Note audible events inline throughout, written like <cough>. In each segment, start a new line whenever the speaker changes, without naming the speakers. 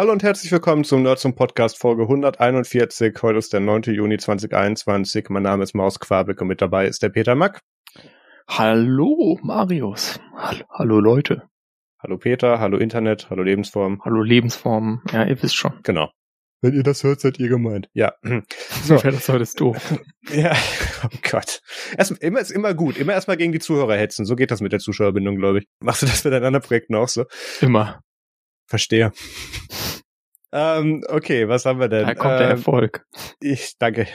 Hallo und herzlich willkommen zum Nerd zum Podcast Folge 141. Heute ist der 9. Juni 2021. Mein Name ist Maus Quabeck und mit dabei ist der Peter Mack.
Hallo Marius. Hallo, hallo Leute.
Hallo Peter, hallo Internet, hallo Lebensform.
Hallo Lebensform. Ja, ihr wisst schon.
Genau. Wenn ihr das hört, seid ihr gemeint. Ja. <clears throat>
So. Ja, das heute ist doof. <laughs>
Ja, oh Gott. Erst, immer ist immer gut. Immer erstmal gegen die Zuhörer hetzen. So geht das mit der Zuschauerbindung, glaube ich. Machst du das mit deinen anderen Projekten auch so?
Immer.
Verstehe. Ähm, okay, was haben wir denn?
Da kommt
ähm,
der Erfolg.
Ich danke.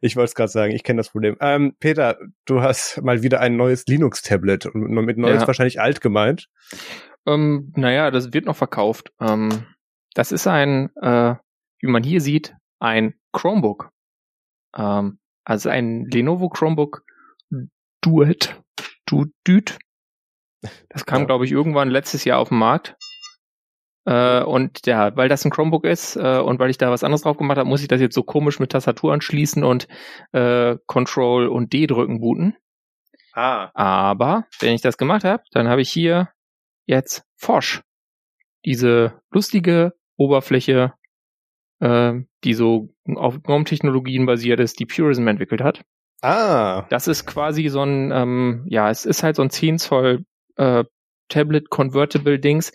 Ich wollte es gerade sagen, ich kenne das Problem. Ähm, Peter, du hast mal wieder ein neues Linux-Tablet und mit neues
Ja.
wahrscheinlich alt gemeint.
Ähm, naja, das wird noch verkauft. Ähm, das ist ein, äh, wie man hier sieht, ein Chromebook. Ähm, also ein Lenovo Chromebook Duet. Du, Dude. Das kam,
Ja.
glaube ich, irgendwann letztes Jahr auf den Markt. Äh, und ja, weil das ein Chromebook ist äh, und weil ich da was anderes drauf gemacht habe, muss ich das jetzt so komisch mit Tastatur anschließen und äh, Control und D drücken booten.
Ah.
Aber wenn ich das gemacht habe, dann habe ich hier jetzt Forsch. Diese lustige Oberfläche, äh, die so auf GNOME-Technologien basiert ist, die Purism entwickelt hat.
Ah.
Das ist quasi so ein, ähm, ja, es ist halt so ein 10 Zoll äh, Tablet Convertible Dings.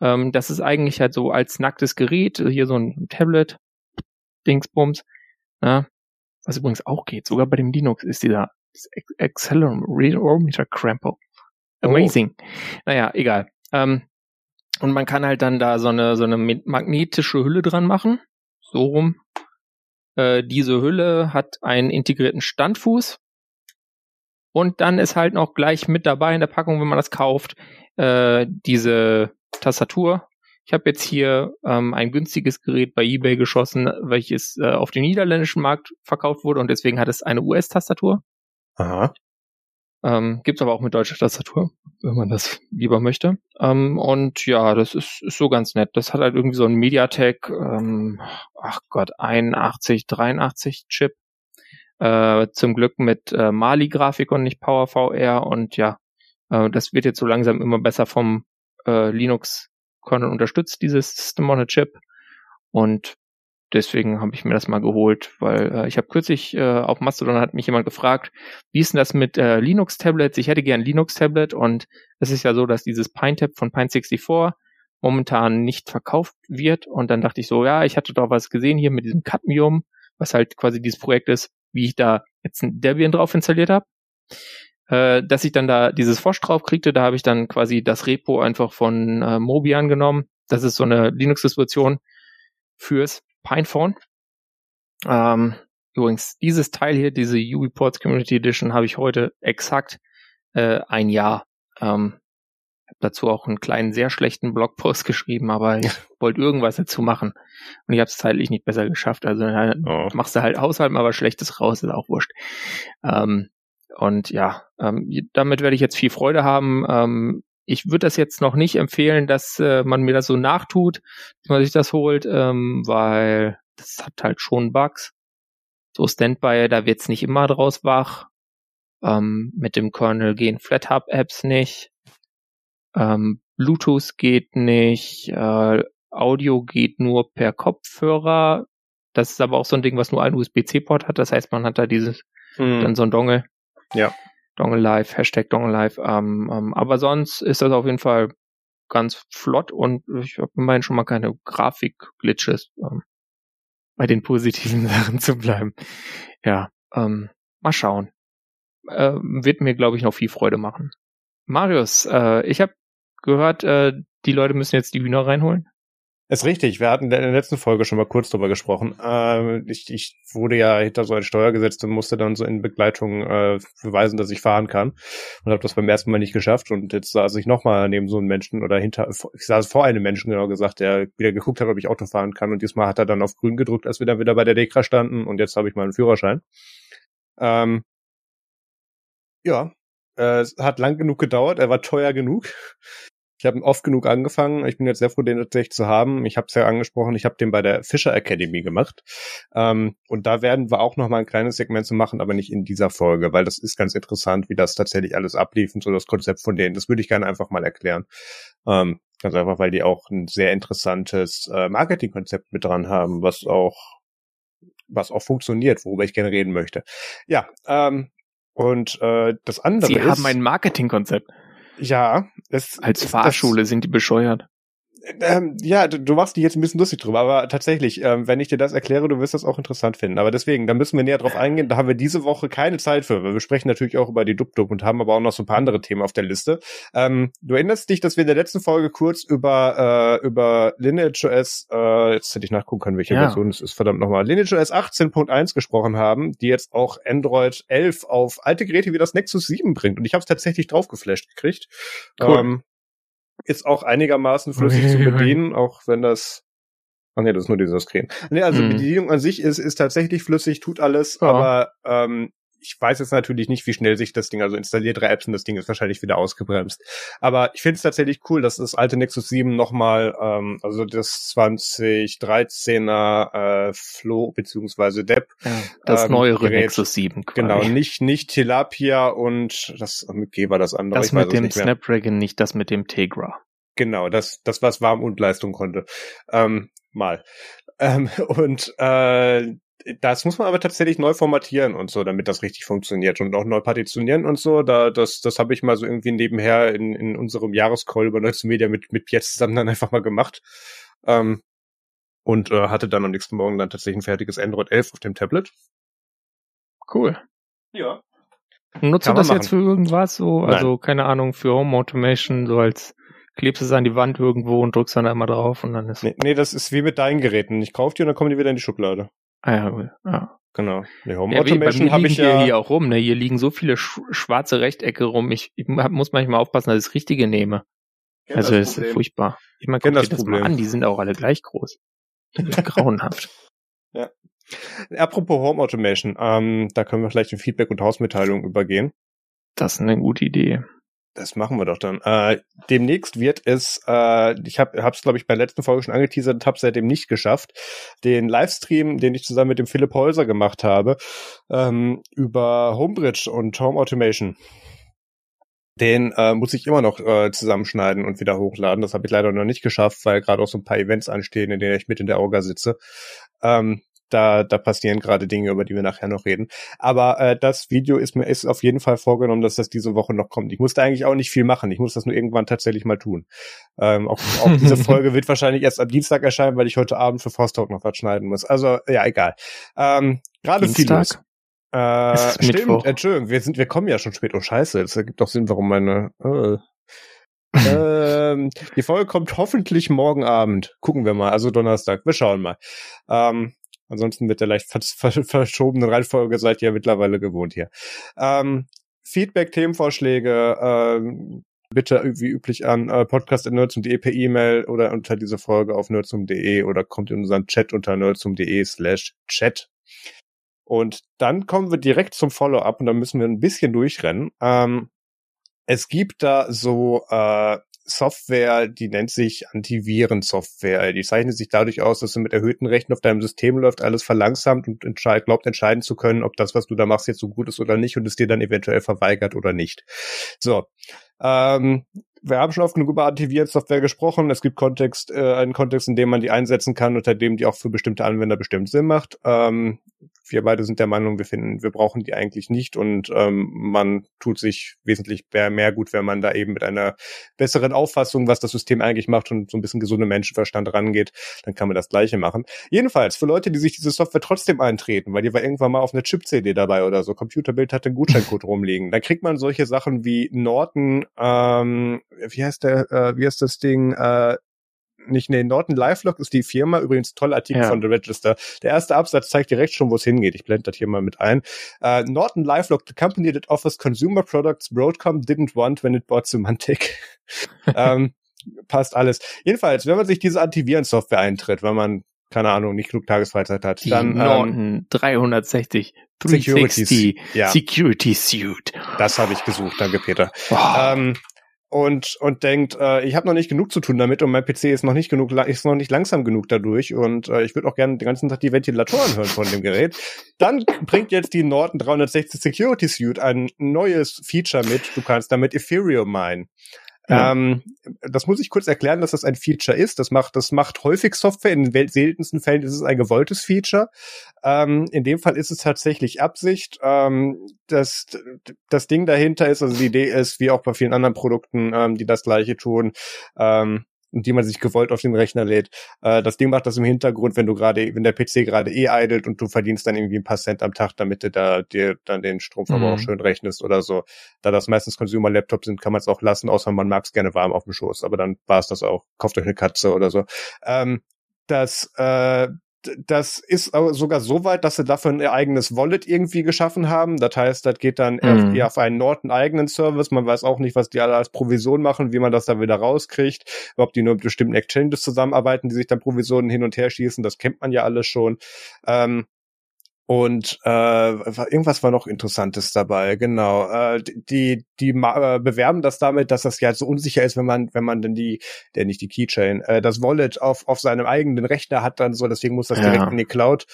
Ähm, das ist eigentlich halt so als nacktes Gerät, hier so ein Tablet Dingsbums. Ja, was übrigens auch geht, sogar bei dem Linux ist dieser Accelerometer Crample. Amazing. Naja, egal. Ähm, und man kann halt dann da so eine, so eine magnetische Hülle dran machen. So rum. Äh, diese Hülle hat einen integrierten Standfuß. Und dann ist halt noch gleich mit dabei in der Packung, wenn man das kauft, äh, diese Tastatur. Ich habe jetzt hier ähm, ein günstiges Gerät bei eBay geschossen, welches äh, auf den niederländischen Markt verkauft wurde und deswegen hat es eine US-Tastatur.
Aha.
Ähm, gibt's aber auch mit deutscher Tastatur, wenn man das lieber möchte. Ähm, und ja, das ist, ist so ganz nett. Das hat halt irgendwie so ein MediaTek, ähm, ach Gott, 81, 83 Chip. Äh, zum Glück mit äh, Mali-Grafik und nicht PowerVR. Und ja, äh, das wird jetzt so langsam immer besser vom äh, Linux-Kernel unterstützt, dieses System on a Chip. Und deswegen habe ich mir das mal geholt, weil äh, ich habe kürzlich äh, auf Mastodon hat mich jemand gefragt, wie ist denn das mit äh, Linux-Tablets? Ich hätte gern ein Linux-Tablet und es ist ja so, dass dieses PineTab von Pine64 momentan nicht verkauft wird und dann dachte ich so, ja, ich hatte doch was gesehen hier mit diesem Cadmium, was halt quasi dieses Projekt ist, wie ich da jetzt ein Debian drauf installiert habe. Äh, dass ich dann da dieses Fosch drauf kriegte, da habe ich dann quasi das Repo einfach von äh, Mobian genommen. Das ist so eine Linux-Distribution fürs Pinephone. Ähm, übrigens, dieses Teil hier, diese UBports Community Edition, habe ich heute exakt äh, ein Jahr. Ähm, habe dazu auch einen kleinen, sehr schlechten Blogpost <laughs> geschrieben, aber ich <laughs> wollte irgendwas dazu machen. Und ich habe es zeitlich nicht besser geschafft. Also äh,
Oh.
machst du halt aushalten, aber Schlechtes raus, ist auch wurscht. Ähm, und ja, ähm, damit werde ich jetzt viel Freude haben. Ähm, ich würde das jetzt noch nicht empfehlen, dass äh, man mir das so nachtut, dass man sich das holt, ähm, weil das hat halt schon Bugs. So Standby, da wird's nicht immer draus wach. Ähm, mit dem Kernel gehen FlatHub-Apps nicht. Ähm, Bluetooth geht nicht. Äh, Audio geht nur per Kopfhörer. Das ist aber auch so ein Ding, was nur einen USB-C-Port hat. Das heißt, man hat da dieses
Hm.
dann so ein Dongle.
Ja.
Dongle Live, Hashtag Dongle Live. Ähm, ähm, aber sonst ist das auf jeden Fall ganz flott und ich habe immerhin schon mal keine Grafik-Glitches, ähm, bei den positiven <laughs> Sachen zu bleiben. Ja, ähm, mal schauen. Ähm, wird mir, glaube ich, noch viel Freude machen. Marius, äh, ich habe gehört, äh, die Leute müssen jetzt die Hühner reinholen.
Ist richtig. Wir hatten in der letzten Folge schon mal kurz drüber gesprochen. Ähm, ich, ich wurde ja hinter so ein Steuer gesetzt und musste dann so in Begleitung äh, beweisen, dass ich fahren kann. Und habe das beim ersten Mal nicht geschafft. Und jetzt saß ich nochmal neben so einem Menschen oder hinter, ich saß vor einem Menschen, genau gesagt, der wieder geguckt hat, ob ich Auto fahren kann. Und diesmal hat er dann auf grün gedrückt, als wir dann wieder bei der Dekra standen. Und jetzt habe ich meinen Führerschein. Ähm, ja, äh, es hat lang genug gedauert. Er war teuer genug. Ich habe oft genug angefangen. Ich bin jetzt sehr froh, den tatsächlich zu haben. Ich habe es ja angesprochen, ich habe den bei der Fischer Academy gemacht. Ähm, und da werden wir auch noch mal ein kleines Segment zu machen, aber nicht in dieser Folge, weil das ist ganz interessant, wie das tatsächlich alles ablief und so das Konzept von denen. Das würde ich gerne einfach mal erklären. Ähm, Ganz einfach, weil die auch ein sehr interessantes äh, Marketingkonzept mit dran haben, was auch was auch funktioniert, worüber ich gerne reden möchte. Ja, ähm, und äh, das andere
Sie
ist,
haben ein Marketingkonzept.
Ja, es,
Als Fahrschule
das,
sind die bescheuert.
Ähm, ja, du, du machst dich jetzt ein bisschen lustig drüber, aber tatsächlich, ähm, wenn ich dir das erkläre, du wirst das auch interessant finden. Aber deswegen, da müssen wir näher drauf eingehen. Da haben wir diese Woche keine Zeit für. Wir sprechen natürlich auch über die Dub-Dub und haben aber auch noch so ein paar andere Themen auf der Liste. Ähm, du erinnerst dich, dass wir in der letzten Folge kurz über äh, über LineageOS, äh, jetzt hätte ich nachgucken können, welche
Ja.
Version es ist, verdammt nochmal, LineageOS 18.1 gesprochen haben, die jetzt auch Android 11 auf alte Geräte wie das Nexus 7 bringt. Und ich habe es tatsächlich drauf geflasht gekriegt.
Cool.
Ähm, ist auch einigermaßen flüssig zu <laughs> bedienen, auch wenn das Ach nee, das ist nur dieses Screen. Nee, also
Mhm.
Bedienung an sich ist, ist tatsächlich flüssig, tut alles,
Ja.
aber ähm, ich weiß jetzt natürlich nicht, wie schnell sich das Ding, also installiert drei Apps und das Ding ist wahrscheinlich wieder ausgebremst. Aber ich finde es tatsächlich cool, dass das alte Nexus 7 nochmal, ähm, also das 2013er äh, Flow beziehungsweise Depp,
das
ähm,
neuere
Gerät.
Nexus 7. Quasi.
genau, nicht, nicht Tilapia und das mit G war das andere,
Das mit dem. Snapdragon, nicht das mit dem Tegra.
Genau, das, das was warm und Leistung konnte. Ähm, mal. Ähm, <laughs> und äh, das muss man aber tatsächlich neu formatieren und so, damit das richtig funktioniert und auch neu partitionieren und so. Da, das, das habe ich mal so irgendwie nebenher in, in unserem Jahrescall über Neue Media mit, mit Piet zusammen dann einfach mal gemacht. Ähm, und äh, hatte dann am nächsten Morgen dann tatsächlich ein fertiges Android 11 auf dem Tablet.
Cool.
Ja.
Nutzt
Kann
du das jetzt für irgendwas so?
Nein.
Also, keine Ahnung, für Home Automation, so als klebst es an die Wand irgendwo und drückst dann einmal drauf und dann ist.
Nee, nee, das ist wie mit deinen Geräten. Ich kaufe die und dann kommen die wieder in die Schublade.
Ah ja, cool. Ja.
Genau. Nee, Home
Ja,
Automation
mir
habe
liegen
ich
hier,
ja.
hier auch rum, ne? Hier liegen so viele sch schwarze Rechtecke rum. Ich, ich hab- muss manchmal aufpassen, dass ich das Richtige nehme.
Kenn
also
das
ist
Problem.
furchtbar. Ich meine, guck
das
dir das mal
Problem.
an, die sind auch alle gleich groß. Grauenhaft. <laughs>
Apropos Home Automation, ähm, da können wir vielleicht in Feedback und Hausmitteilung übergehen.
Das ist eine gute Idee.
Das machen wir doch dann. Äh, demnächst wird es, äh, ich habe es, glaube ich, bei der letzten Folge schon angeteasert und habe seitdem nicht geschafft, den Livestream, den ich zusammen mit dem Philipp Häuser gemacht habe, ähm, über Homebridge und Home Automation. Den äh, muss ich immer noch äh, zusammenschneiden und wieder hochladen. Das habe ich leider noch nicht geschafft, weil gerade auch so ein paar Events anstehen, in denen ich mit in der Orga sitze. Ähm, da, da passieren gerade Dinge, über die wir nachher noch reden. Aber äh, das Video ist mir ist auf jeden Fall vorgenommen, dass das diese Woche noch kommt. Ich musste eigentlich auch nicht viel machen. Ich muss das nur irgendwann tatsächlich mal tun. Ähm, auch, auch <laughs> diese Folge wird wahrscheinlich erst am Dienstag erscheinen, weil ich heute Abend für Forst Talk noch was schneiden muss. Also ja, egal. Ähm, gerade.
Dienstag?
Äh, stimmt,
Mittwoch.
Entschuldigung, wir sind, wir kommen ja schon spät. Oh Scheiße, das ergibt doch Sinn, warum meine. Äh. <laughs> ähm, die Folge kommt hoffentlich morgen Abend. Gucken wir mal, also Donnerstag. Wir schauen mal. Ähm, ansonsten mit der leicht ver ver verschobenen Reihenfolge seid ihr mittlerweile gewohnt hier. Ähm, Feedback, Themenvorschläge, ähm, bitte wie üblich an äh, podcast.nerdsum.de per E-Mail oder unter diese Folge auf nerdsum.de oder kommt in unseren Chat unter nerdsum.de slash chat. Und dann kommen wir direkt zum Follow-up und da müssen wir ein bisschen durchrennen. Ähm, es gibt da so äh, Software, die nennt sich Antivirensoftware. Die zeichnet sich dadurch aus, dass du mit erhöhten Rechten auf deinem System läuft, alles verlangsamt und entscheid, glaubt entscheiden zu können, ob das, was du da machst, jetzt so gut ist oder nicht und es dir dann eventuell verweigert oder nicht. So. Ähm, wir haben schon oft genug über Antivirensoftware gesprochen. Es gibt Kontext, äh, einen Kontext, in dem man die einsetzen kann, unter dem die auch für bestimmte Anwender bestimmt Sinn macht. Ähm, wir beide sind der Meinung, wir finden, wir brauchen die eigentlich nicht und ähm, man tut sich wesentlich mehr, mehr gut, wenn man da eben mit einer besseren Auffassung, was das System eigentlich macht und so ein bisschen gesunder Menschenverstand rangeht, dann kann man das Gleiche machen. Jedenfalls, für Leute, die sich diese Software trotzdem eintreten, weil die war irgendwann mal auf einer Chip-CD dabei oder so, Computerbild hatte einen Gutscheincode rumliegen, dann kriegt man solche Sachen wie Norton, ähm, wie heißt der, äh, wie heißt das Ding, äh, nicht, nee, Norton LiveLock ist die Firma, übrigens toller Artikel
Ja.
von The Register. Der erste Absatz zeigt direkt schon, wo es hingeht. Ich blende das hier mal mit ein. Uh, Norton LiveLock, the company that offers consumer products Broadcom didn't want when it bought Symantec. <laughs> ähm, passt alles. Jedenfalls, wenn man sich diese Antivirensoftware eintritt, wenn man, keine Ahnung, nicht genug Tagesfreizeit hat,
Die
dann ähm,
Norton 360
Securities.
360
Ja.
Security Suite.
das habe ich gesucht. Danke, Peter.
Wow.
ähm, und und denkt, äh, ich habe noch nicht genug zu tun damit und mein PC ist noch nicht genug, ist noch nicht langsam genug dadurch und äh, ich würde auch gerne den ganzen Tag die Ventilatoren hören von dem Gerät. Dann bringt jetzt die Norton 360 Security Suite ein neues Feature mit. Du kannst damit Ethereum meinen. Ja. Ähm, das muss ich kurz erklären, dass das ein Feature ist. Das macht, das macht häufig Software. In den seltensten Fällen ist es ein gewolltes Feature. Ähm, in dem Fall ist es tatsächlich Absicht. Ähm, das, das Ding dahinter ist, also die Idee ist, wie auch bei vielen anderen Produkten, ähm, die das gleiche tun, ähm, die man sich gewollt auf den Rechner lädt. Äh, das Ding macht das im Hintergrund, wenn du gerade, wenn der PC gerade eh idelt und du verdienst dann irgendwie ein paar Cent am Tag, damit du da dir dann den Stromverbrauch mhm. schön rechnest oder so. Da das meistens Consumer-Laptops sind, kann man es auch lassen, außer man mag es gerne warm auf dem Schoß. Aber dann war es das auch. Kauft euch eine Katze oder so. Ähm, das, äh, das ist sogar so weit, dass sie dafür ein eigenes Wallet irgendwie geschaffen haben. Das heißt, das geht dann mhm. eher auf einen Norton eigenen Service. Man weiß auch nicht, was die alle als Provision machen, wie man das da wieder rauskriegt. Ob die nur mit bestimmten Exchanges zusammenarbeiten, die sich dann Provisionen hin und her schießen. Das kennt man ja alles schon. Ähm, und äh, irgendwas war noch Interessantes dabei, genau. Äh, die die äh, bewerben das damit, dass das ja so unsicher ist, wenn man wenn man denn die, der nicht die Keychain, äh, das Wallet auf auf seinem eigenen Rechner hat, dann so, deswegen muss das ja. direkt in die Cloud.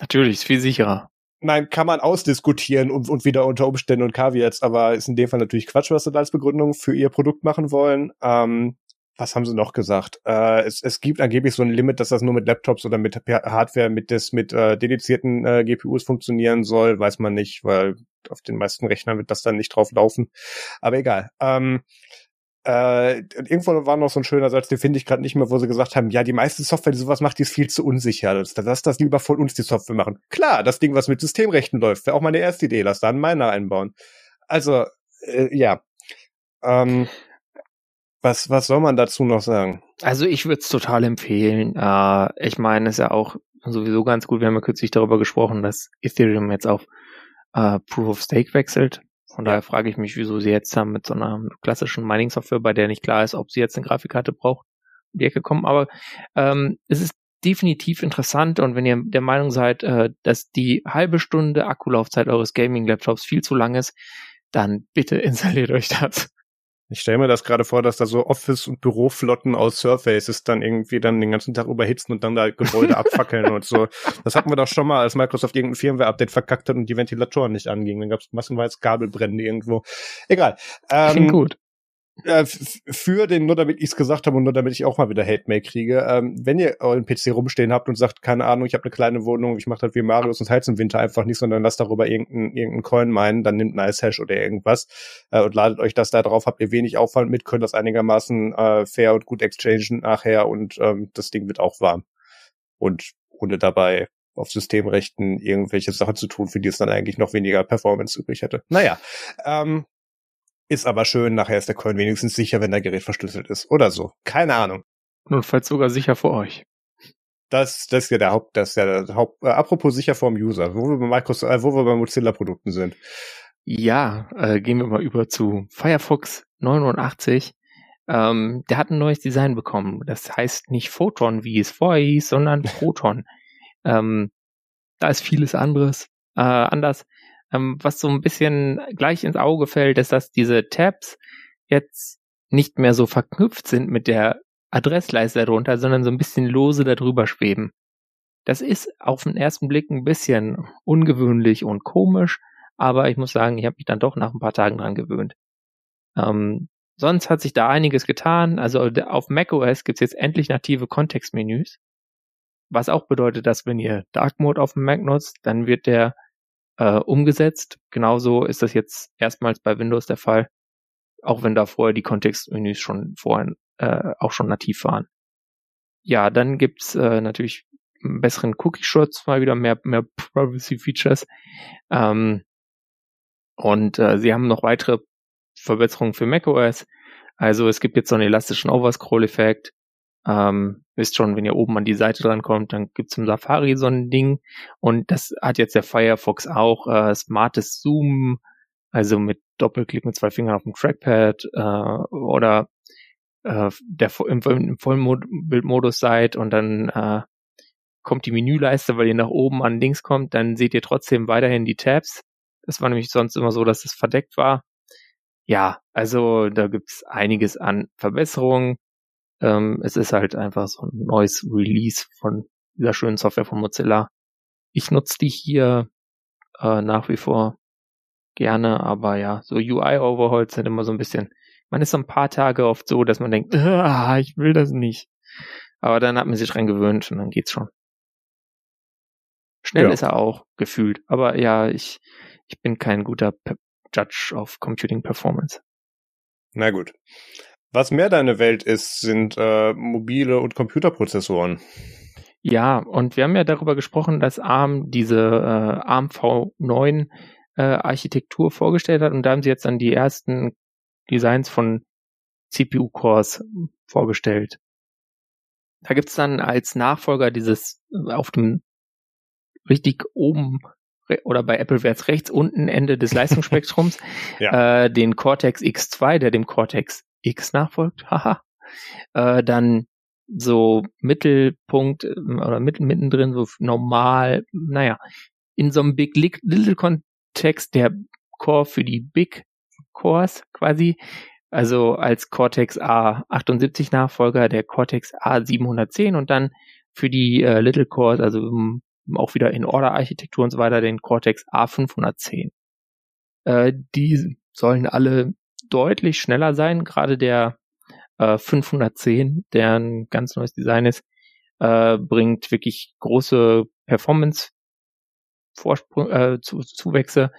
Natürlich, ist viel sicherer.
Nein, kann man ausdiskutieren und, und wieder unter Umständen und Caveats, aber ist in dem Fall natürlich Quatsch, was sie da als Begründung für ihr Produkt machen wollen. Ähm, was haben sie noch gesagt? Äh, es, es gibt angeblich so ein Limit, dass das nur mit Laptops oder mit Hardware mit des mit äh, dedizierten äh, GPUs funktionieren soll, weiß man nicht, weil auf den meisten Rechnern wird das dann nicht drauf laufen. Aber egal. Ähm, äh, irgendwo war noch so ein schöner Satz, den finde ich gerade nicht mehr, wo sie gesagt haben, ja, die meiste Software, die sowas macht, die ist viel zu unsicher. Lass das, das lieber von uns die Software machen. Klar, das Ding, was mit Systemrechten läuft, wäre auch meine erste Idee. Lass dann meiner einbauen. Also, äh, ja. Ähm, was, was soll man dazu noch sagen?
Also ich würde es total empfehlen. Äh, ich meine, es ist ja auch sowieso ganz gut. Wir haben ja kürzlich darüber gesprochen, dass Ethereum jetzt auf äh, Proof of Stake wechselt. Von daher frage ich mich, wieso sie jetzt haben mit so einer klassischen Mining-Software, bei der nicht klar ist, ob sie jetzt eine Grafikkarte braucht, um die Ecke kommen. Aber ähm, es ist definitiv interessant und wenn ihr der Meinung seid, äh, dass die halbe Stunde Akkulaufzeit eures Gaming-Laptops viel zu lang ist, dann bitte <laughs> installiert euch das.
Ich stelle mir das gerade vor, dass da so Office- und Büroflotten aus Surfaces dann irgendwie dann den ganzen Tag überhitzen und dann da Gebäude <laughs> abfackeln und so. Das hatten wir doch schon mal, als Microsoft irgendein Firmware-Update verkackt hat und die Ventilatoren nicht angingen. Dann gab es massenweise Kabelbrände irgendwo. Egal.
Ähm, Klingt gut
äh, für den, nur damit ich es gesagt habe und nur damit ich auch mal wieder Hate Mail kriege, ähm, wenn ihr euren PC rumstehen habt und sagt, keine Ahnung, ich habe eine kleine Wohnung, ich mache das wie Marius und heiz im Winter einfach nicht, sondern lasst darüber irgendeinen irgendein Coin meinen, dann nimmt Nice Hash oder irgendwas äh, und ladet euch das da drauf, habt ihr wenig Aufwand mit, könnt das einigermaßen äh, fair und gut exchangen nachher und ähm, das Ding wird auch warm. Und ohne dabei auf Systemrechten irgendwelche Sachen zu tun, für die es dann eigentlich noch weniger Performance übrig hätte. Naja, ähm, ist aber schön, nachher ist der Coin wenigstens sicher, wenn der Gerät verschlüsselt ist. Oder so. Keine Ahnung.
Notfalls sogar sicher für euch.
Das, das ist ja der Haupt, das ist ja der Haupt, äh, apropos sicher vorm User, wo wir bei Microsoft, äh, wo wir bei Mozilla Produkten sind.
Ja, äh, gehen wir mal über zu Firefox 89. Ähm, der hat ein neues Design bekommen. Das heißt nicht Photon, wie es vorher hieß, sondern <laughs> Proton. ähm, da ist vieles anderes, äh, anders. Ähm, was so ein bisschen gleich ins Auge fällt, ist, dass diese Tabs jetzt nicht mehr so verknüpft sind mit der Adressleiste darunter, sondern so ein bisschen lose darüber schweben. Das ist auf den ersten Blick ein bisschen ungewöhnlich und komisch, aber ich muss sagen, ich habe mich dann doch nach ein paar Tagen dran gewöhnt. Ähm, sonst hat sich da einiges getan. Also auf macOS gibt's jetzt endlich native Kontextmenüs. Was auch bedeutet, dass wenn ihr Dark Mode auf dem Mac nutzt, dann wird der äh, umgesetzt. Genauso ist das jetzt erstmals bei Windows der Fall, auch wenn da vorher die Kontextmenüs schon vorhin äh, auch schon nativ waren. Ja, dann gibt's äh, natürlich einen besseren Cookie-Schutz, mal wieder mehr, mehr Privacy-Features. Ähm, und äh, sie haben noch weitere Verbesserungen für macOS. Also es gibt jetzt so einen elastischen Overscroll-Effekt. Ähm, wisst schon, wenn ihr oben an die Seite dran kommt, dann gibt's im Safari so ein Ding. Und das hat jetzt der Firefox auch. Äh, smartes Zoom, also mit Doppelklick mit zwei Fingern auf dem Trackpad äh, oder äh, der im, im Vollbildmodus seid und dann äh, kommt die Menüleiste, weil ihr nach oben an links kommt, dann seht ihr trotzdem weiterhin die Tabs. Das war nämlich sonst immer so, dass es verdeckt war. Ja, also da gibt's einiges an Verbesserungen. Ähm, es ist halt einfach so ein neues Release von dieser schönen Software von Mozilla. Ich nutze die hier äh, nach wie vor. gerne, aber ja, so UI-Overhauls sind immer so ein bisschen, man ist so ein paar Tage oft so, dass man denkt, <laughs> ah, ich will das nicht. Aber dann hat man sich dran gewöhnt und dann geht's schon. Schnell ja. ist er auch, gefühlt. Aber ja, ich, ich bin kein guter Pe Judge of Computing Performance.
Na gut. Was mehr deine Welt ist, sind äh, mobile und Computerprozessoren.
Ja, und wir haben ja darüber gesprochen, dass ARM diese äh, ARM V9 äh, Architektur vorgestellt hat und da haben sie jetzt dann die ersten Designs von CPU-Cores vorgestellt. Da gibt's dann als Nachfolger dieses äh, auf dem richtig oben oder bei Apple wäre es rechts unten Ende des Leistungsspektrums <laughs> ja. äh, den Cortex X2, der dem Cortex X nachfolgt, haha. Äh, dann so Mittelpunkt ähm, oder mitten mittendrin so normal, naja, in so einem Big Little Kontext der Core für die Big Cores quasi, also als Cortex A78 Nachfolger der Cortex A710 und dann für die äh, Little Cores, also um, auch wieder in Order Architektur und so weiter, den Cortex A510. Äh, die sollen alle deutlich schneller sein, gerade der äh, 510, der ein ganz neues Design ist, äh, bringt wirklich große Performance Vorsprung, äh, zu, Zuwächse.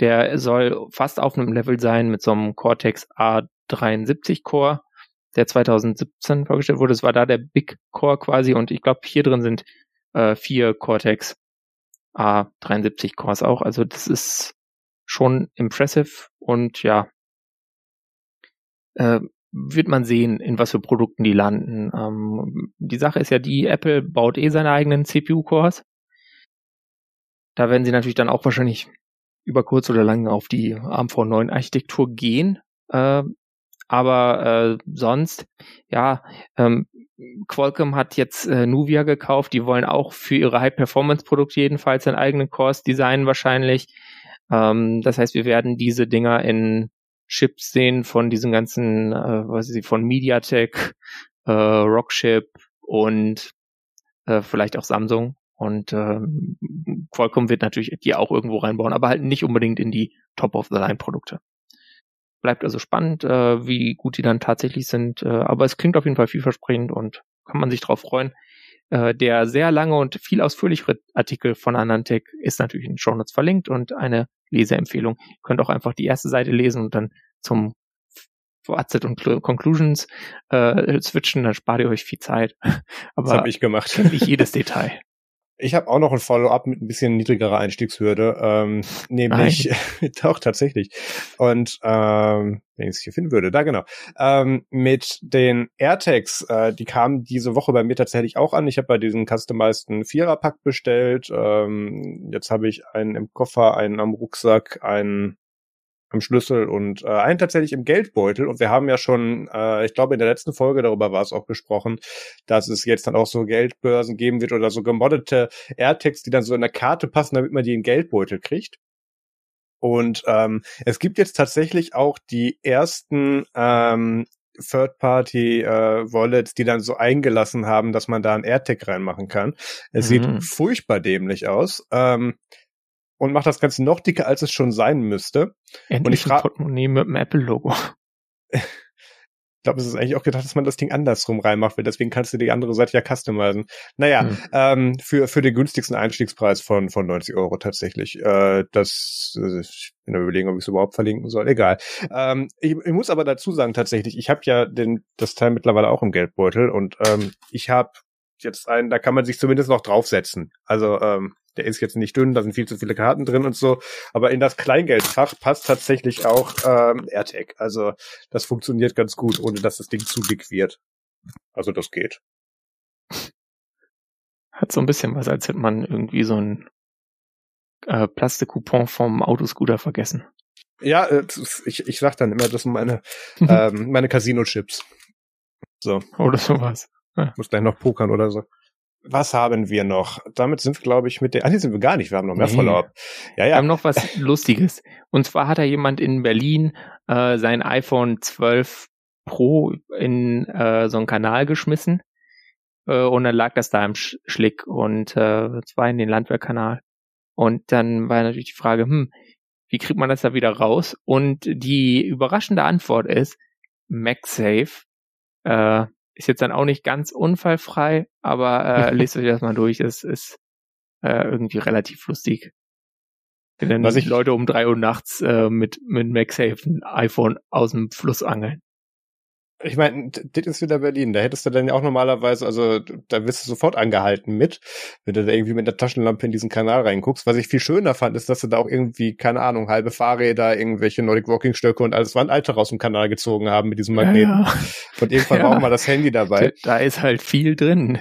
Der soll fast auf einem Level sein mit so einem Cortex A73 Core, der 2017 vorgestellt wurde. Das war da der Big Core quasi und ich glaube hier drin sind äh, vier Cortex A73 Cores auch. Also das ist schon impressive und ja, äh, wird man sehen, in was für Produkten die landen. Ähm, die Sache ist ja die, Apple baut eh seine eigenen CPU-Cores. Da werden sie natürlich dann auch wahrscheinlich über kurz oder lang auf die ARM V9-Architektur gehen. Äh, aber äh, sonst, ja, ähm, Qualcomm hat jetzt äh, Nuvia gekauft. Die wollen auch für ihre High-Performance-Produkte jedenfalls einen eigenen Cores designen wahrscheinlich. Ähm, das heißt, wir werden diese Dinger in Chips sehen von diesen ganzen, äh, was sie, von MediaTek, äh, Rockchip und äh, vielleicht auch Samsung. Und äh, Qualcomm wird natürlich die auch irgendwo reinbauen, aber halt nicht unbedingt in die Top-of-the-Line-Produkte. Bleibt also spannend, äh, wie gut die dann tatsächlich sind. Äh, aber es klingt auf jeden Fall vielversprechend und kann man sich drauf freuen. Äh, der sehr lange und viel ausführlichere Artikel von Anantec ist natürlich in den Show Notes verlinkt und eine Leseempfehlung. Ihr könnt auch einfach die erste Seite lesen und dann zum Fazit und Conclusions äh, switchen, dann spart ihr euch viel Zeit. <laughs>
Aber das habe ich gemacht.
Nicht jedes Detail.
Ich habe auch noch ein Follow-up mit ein bisschen niedrigerer Einstiegshürde, ähm, <laughs> nämlich <laughs> doch tatsächlich. Und ähm, wenn ich es hier finden würde, da genau. Ähm, mit den AirTags, äh, die kamen diese Woche bei mir tatsächlich auch an. Ich habe bei diesen customizeden Vierer-Pack bestellt. Ähm, jetzt habe ich einen im Koffer, einen am Rucksack, einen am Schlüssel und äh, einen tatsächlich im Geldbeutel. Und wir haben ja schon, äh, ich glaube, in der letzten Folge darüber war es auch gesprochen, dass es jetzt dann auch so Geldbörsen geben wird oder so gemoddete AirTags, die dann so in der Karte passen, damit man die in Geldbeutel kriegt. Und ähm, es gibt jetzt tatsächlich auch die ersten ähm, Third-Party-Wallets, äh, die dann so eingelassen haben, dass man da ein AirTag reinmachen kann. Es mhm. sieht furchtbar dämlich aus. Ähm, und macht das Ganze noch dicker, als es schon sein müsste.
Endlich und ich frage Portemonnaie mit dem Apple-Logo. <laughs>
ich glaube, es ist eigentlich auch gedacht, dass man das Ding andersrum reinmacht, weil deswegen kannst du die andere Seite ja customizen. Naja, hm. ähm, für, für den günstigsten Einstiegspreis von, von 90 Euro tatsächlich. Äh, das, äh, ich bin überlegen, ob ich es überhaupt verlinken soll. Egal. Ähm, ich, ich muss aber dazu sagen, tatsächlich, ich habe ja den, das Teil mittlerweile auch im Geldbeutel und ähm, ich habe jetzt einen, da kann man sich zumindest noch draufsetzen. Also ähm, der ist jetzt nicht dünn, da sind viel zu viele Karten drin und so. Aber in das Kleingeldfach passt tatsächlich auch ähm, AirTag. Also das funktioniert ganz gut, ohne dass das Ding zu dick wird. Also das geht.
Hat so ein bisschen was, als hätte man irgendwie so ein äh, Plastikcoupon vom Autoscooter vergessen.
Ja, äh, ich, ich sag dann immer, das sind meine, <laughs> ähm, meine Casino-Chips.
So. Oder sowas.
Ja. Muss gleich noch pokern oder so. Was haben wir noch? Damit sind wir, glaube ich, mit der. Ah, nee, sind wir gar nicht. Wir haben noch mehr nee. Follow-up.
Ja, ja. Wir haben noch was Lustiges. Und zwar hat da jemand in Berlin äh, sein iPhone 12 Pro in äh, so einen Kanal geschmissen. Äh, und dann lag das da im Sch Schlick und äh, zwar in den Landwehrkanal. Und dann war natürlich die Frage, hm, wie kriegt man das da wieder raus? Und die überraschende Antwort ist, MagSafe äh, ist jetzt dann auch nicht ganz unfallfrei, aber äh, <laughs> lest euch das mal durch. Es ist äh, irgendwie relativ lustig. Wenn Was ich Leute um drei Uhr nachts äh, mit, mit MagSafe ein iPhone aus dem Fluss angeln.
Ich meine, das ist wieder Berlin. Da hättest du dann ja auch normalerweise, also da wirst du sofort angehalten mit, wenn du da irgendwie mit der Taschenlampe in diesen Kanal reinguckst. Was ich viel schöner fand, ist, dass du da auch irgendwie, keine Ahnung, halbe Fahrräder, irgendwelche Nordic Walking Stöcke und alles Wandalte raus dem Kanal gezogen haben mit diesem Magneten. Ja, ja. Und irgendwann ja. war auch mal das Handy dabei.
Da ist halt viel drin.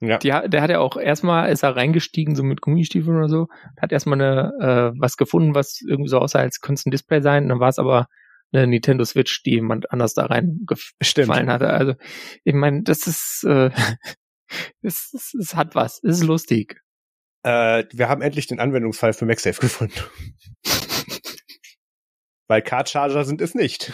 Ja. Die, der hat ja auch erstmal, ist er reingestiegen, so mit Gummistiefeln oder so, hat erstmal eine, äh, was gefunden, was irgendwie so aussah, als könnte es ein Display sein. Und dann war es aber eine Nintendo Switch, die jemand anders da reingefallen hatte. Also ich meine, das ist, äh, <laughs> es, es, es hat was, es ist lustig.
Äh, wir haben endlich den Anwendungsfall für MagSafe gefunden. <laughs> Weil Card Charger sind es nicht.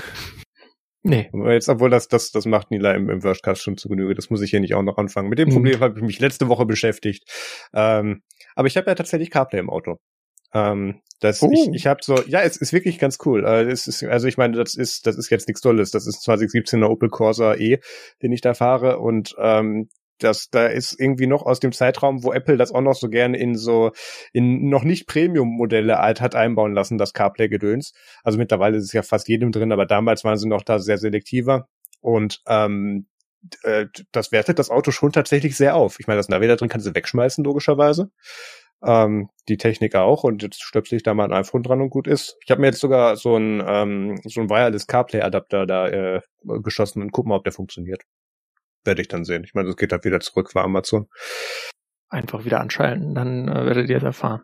Nee. Jetzt, obwohl das, das, das macht Nila im, im Worstcast schon zu Genüge. Das muss ich hier nicht auch noch anfangen. Mit dem Problem mhm. habe ich mich letzte Woche beschäftigt. Ähm, aber ich habe ja tatsächlich CarPlay im Auto. Ähm, das, oh. ich, ich habe so, ja, es ist wirklich ganz cool. Äh, es ist, also ich meine, das ist, das ist jetzt nichts Tolles. Das ist 2017er Opel Corsa E, den ich da fahre und ähm, das, da ist irgendwie noch aus dem Zeitraum, wo Apple das auch noch so gerne in so, in noch nicht Premium-Modelle halt hat einbauen lassen, das CarPlay-Gedöns. Also mittlerweile ist es ja fast jedem drin, aber damals waren sie noch da sehr selektiver. Und ähm, äh, das wertet das Auto schon tatsächlich sehr auf. Ich meine, das Navi da drin kannst du wegschmeißen, logischerweise ähm, die Technik auch und jetzt stöpsel ich da mal ein iPhone dran und gut ist. Ich habe mir jetzt sogar so ein ähm, so ein Wireless CarPlay Adapter da äh, geschossen und gucken mal, ob der funktioniert. Werde ich dann sehen. Ich meine, das geht halt wieder zurück für Amazon.
Einfach wieder anschalten, dann äh, werdet ihr es erfahren.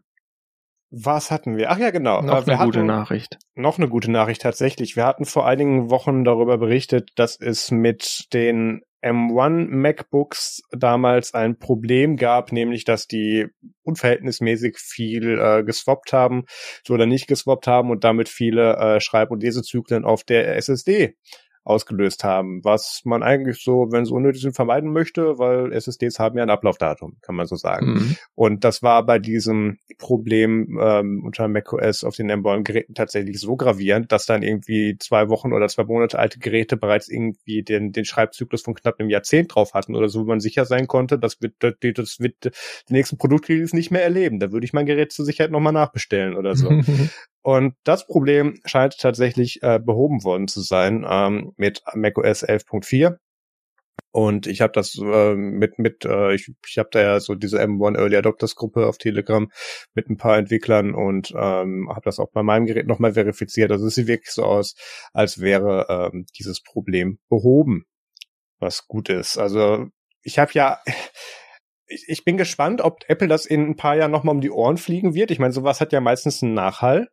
Was hatten wir? Ach ja, genau.
Noch
wir
eine gute Nachricht.
Noch eine gute Nachricht tatsächlich. Wir hatten vor einigen Wochen darüber berichtet, dass es mit den M1 MacBooks damals ein Problem gab, nämlich dass die unverhältnismäßig viel äh, geswappt haben so oder nicht geswappt haben und damit viele äh, Schreib- und Lesezyklen auf der SSD ausgelöst haben, was man eigentlich so, wenn es unnötig sind, vermeiden möchte, weil SSDs haben ja ein Ablaufdatum, kann man so sagen. Mhm. Und das war bei diesem Problem ähm, unter macOS auf den M1-Geräten tatsächlich so gravierend, dass dann irgendwie zwei Wochen oder zwei Monate alte Geräte bereits irgendwie den, den Schreibzyklus von knapp einem Jahrzehnt drauf hatten oder so, wo man sicher sein konnte, das wird, das, das wird die nächsten Produktrelease nicht mehr erleben. Da würde ich mein Gerät zur Sicherheit nochmal nachbestellen oder so. <laughs> Und das Problem scheint tatsächlich äh, behoben worden zu sein ähm, mit macOS 11.4. Und ich habe das äh, mit mit äh, ich ich habe da ja so diese M1 Early Adopters Gruppe auf Telegram mit ein paar Entwicklern und ähm, habe das auch bei meinem Gerät nochmal verifiziert. Also es sieht wirklich so aus, als wäre ähm, dieses Problem behoben, was gut ist. Also ich habe ja ich, ich bin gespannt, ob Apple das in ein paar Jahren nochmal um die Ohren fliegen wird. Ich meine, sowas hat ja meistens einen Nachhall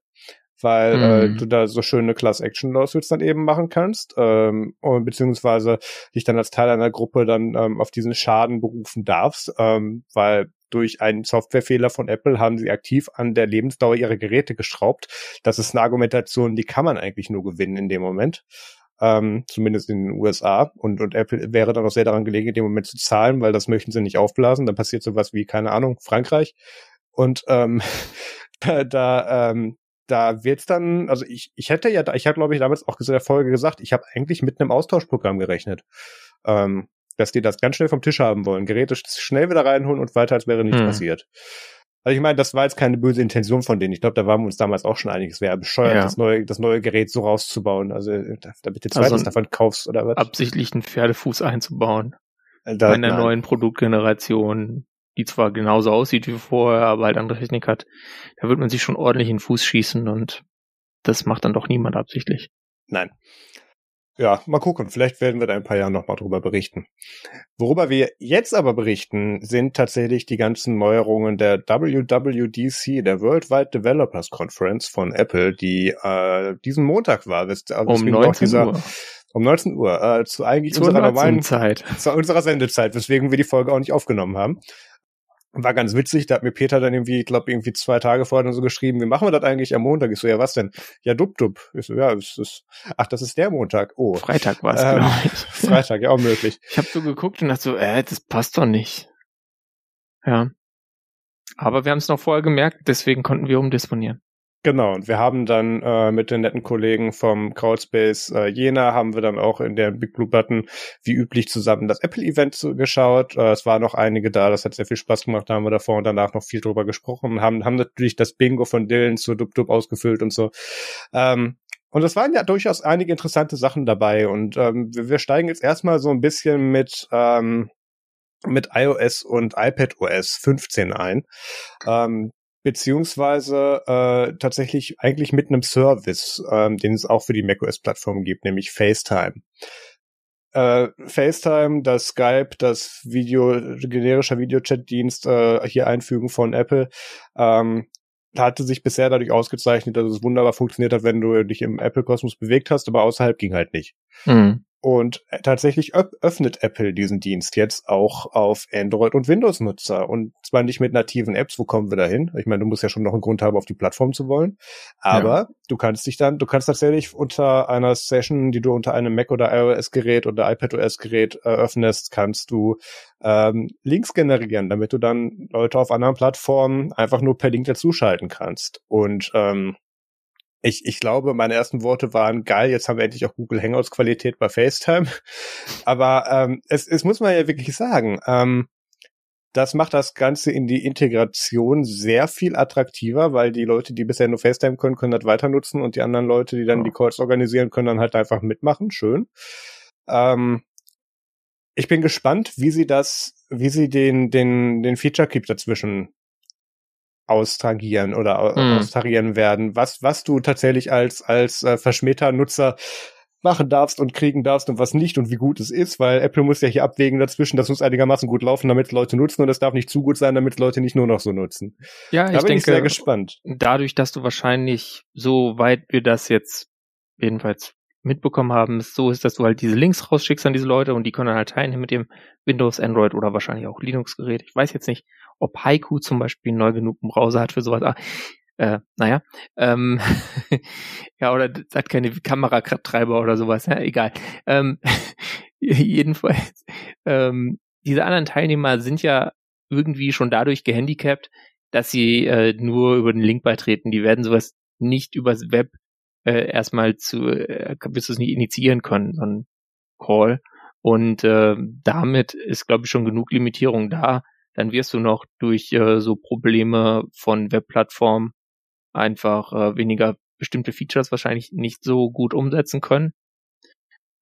weil äh, mhm. du da so schöne Class-Action-Lawsuits dann eben machen kannst, ähm, und, beziehungsweise dich dann als Teil einer Gruppe dann ähm, auf diesen Schaden berufen darfst, ähm, weil durch einen Softwarefehler von Apple haben sie aktiv an der Lebensdauer ihrer Geräte geschraubt. Das ist eine Argumentation, die kann man eigentlich nur gewinnen in dem Moment. Ähm, zumindest in den USA. Und, und Apple wäre dann auch sehr daran gelegen, in dem Moment zu zahlen, weil das möchten sie nicht aufblasen. Dann passiert sowas wie, keine Ahnung, Frankreich. Und ähm, <laughs> da, ähm, da wird's dann, also ich, ich hätte ja, ich habe glaube ich damals auch in der Folge gesagt, ich habe eigentlich mit einem Austauschprogramm gerechnet. Ähm, dass die das ganz schnell vom Tisch haben wollen, Geräte schnell wieder reinholen und weiter, als wäre nichts hm. passiert. Also ich meine, das war jetzt keine böse Intention von denen. Ich glaube, da waren wir uns damals auch schon einig. Es wäre bescheuert, ja. das neue, das neue Gerät so rauszubauen. Also damit du zweites also davon kaufst oder was?
Absichtlich einen Pferdefuß einzubauen. Äh, da, Bei einer nein. neuen Produktgeneration die zwar genauso aussieht wie vorher, aber halt andere Technik hat, da wird man sich schon ordentlich in den Fuß schießen und das macht dann doch niemand absichtlich.
Nein. Ja, mal gucken. Vielleicht werden wir da ein paar Jahre nochmal drüber berichten. Worüber wir jetzt aber berichten, sind tatsächlich die ganzen Neuerungen der WWDC, der Worldwide Developers Conference von Apple, die äh, diesen Montag war.
Das, also um 19 dieser, Uhr.
Um 19 Uhr. Äh, zu eigentlich zu unserer normalen Zeit. <laughs> Zu unserer Sendezeit, weswegen wir die Folge auch nicht aufgenommen haben. War ganz witzig, da hat mir Peter dann irgendwie, ich glaube, irgendwie zwei Tage vorher dann so geschrieben, wie machen wir das eigentlich am Montag? Ich so, ja, was denn? Ja, dub dub. Ich so, ja, es ist, ach, das ist der Montag. Oh.
Freitag war es, ähm, glaube ich. <laughs>
Freitag, ja, auch möglich.
Ich habe so geguckt und dachte so, äh, das passt doch nicht. Ja. Aber wir haben es noch vorher gemerkt, deswegen konnten wir umdisponieren.
Genau, und wir haben dann äh, mit den netten Kollegen vom Crowdspace äh, Jena haben wir dann auch in der Big Blue Button wie üblich zusammen das Apple-Event geschaut. Äh, es waren noch einige da, das hat sehr viel Spaß gemacht, da haben wir davor und danach noch viel drüber gesprochen haben, haben natürlich das Bingo von Dylan zu Dub Dub ausgefüllt und so. Ähm, und es waren ja durchaus einige interessante Sachen dabei und ähm, wir, wir steigen jetzt erstmal so ein bisschen mit ähm, mit iOS und iPadOS 15 ein. Ähm, beziehungsweise äh, tatsächlich eigentlich mit einem Service, ähm, den es auch für die macOS-Plattform gibt, nämlich FaceTime. Äh, FaceTime, das Skype, das Video, generischer Videochat-Dienst äh, hier einfügen von Apple, ähm, hatte sich bisher dadurch ausgezeichnet, dass es wunderbar funktioniert hat, wenn du dich im Apple-Kosmos bewegt hast, aber außerhalb ging halt nicht. Mhm. Und tatsächlich öffnet Apple diesen Dienst jetzt auch auf Android- und Windows-Nutzer. Und zwar nicht mit nativen Apps, wo kommen wir dahin? Ich meine, du musst ja schon noch einen Grund haben, auf die Plattform zu wollen. Aber ja. du kannst dich dann, du kannst tatsächlich unter einer Session, die du unter einem Mac oder iOS-Gerät oder iPadOS-Gerät eröffnest, kannst du ähm, Links generieren, damit du dann Leute auf anderen Plattformen einfach nur per Link dazuschalten kannst. Und ähm, ich, ich glaube, meine ersten Worte waren geil, jetzt haben wir endlich auch Google Hangouts Qualität bei FaceTime. <laughs> Aber ähm, es, es muss man ja wirklich sagen, ähm, das macht das Ganze in die Integration sehr viel attraktiver, weil die Leute, die bisher nur FaceTime können, können das weiter nutzen und die anderen Leute, die dann ja. die Calls organisieren, können dann halt einfach mitmachen. Schön. Ähm, ich bin gespannt, wie sie das, wie sie den, den, den Feature Keep dazwischen austragieren oder mhm. austarieren werden, was, was du tatsächlich als, als äh, verschmähter Nutzer machen darfst und kriegen darfst und was nicht und wie gut es ist, weil Apple muss ja hier abwägen dazwischen, das muss einigermaßen gut laufen, damit Leute nutzen und es darf nicht zu gut sein, damit Leute nicht nur noch so nutzen.
Ja, da ich bin denke, ich sehr gespannt. Dadurch, dass du wahrscheinlich so weit wir das jetzt jedenfalls mitbekommen haben, es so ist, dass du halt diese Links rausschickst an diese Leute und die können dann halt teilnehmen mit dem Windows, Android oder wahrscheinlich auch Linux-Gerät. Ich weiß jetzt nicht, ob Haiku zum Beispiel neu genug einen Browser hat für sowas. Ah, äh, naja, ähm, <laughs> ja, oder hat keine Kameratreiber oder sowas, ja, egal. Ähm, <laughs> jedenfalls, ähm, diese anderen Teilnehmer sind ja irgendwie schon dadurch gehandicapt, dass sie äh, nur über den Link beitreten. Die werden sowas nicht übers Web äh, erstmal zu, äh, wirst du es nicht initiieren können, so ein Call. Und äh, damit ist, glaube ich, schon genug Limitierung da. Dann wirst du noch durch äh, so Probleme von Webplattformen einfach äh, weniger bestimmte Features wahrscheinlich nicht so gut umsetzen können,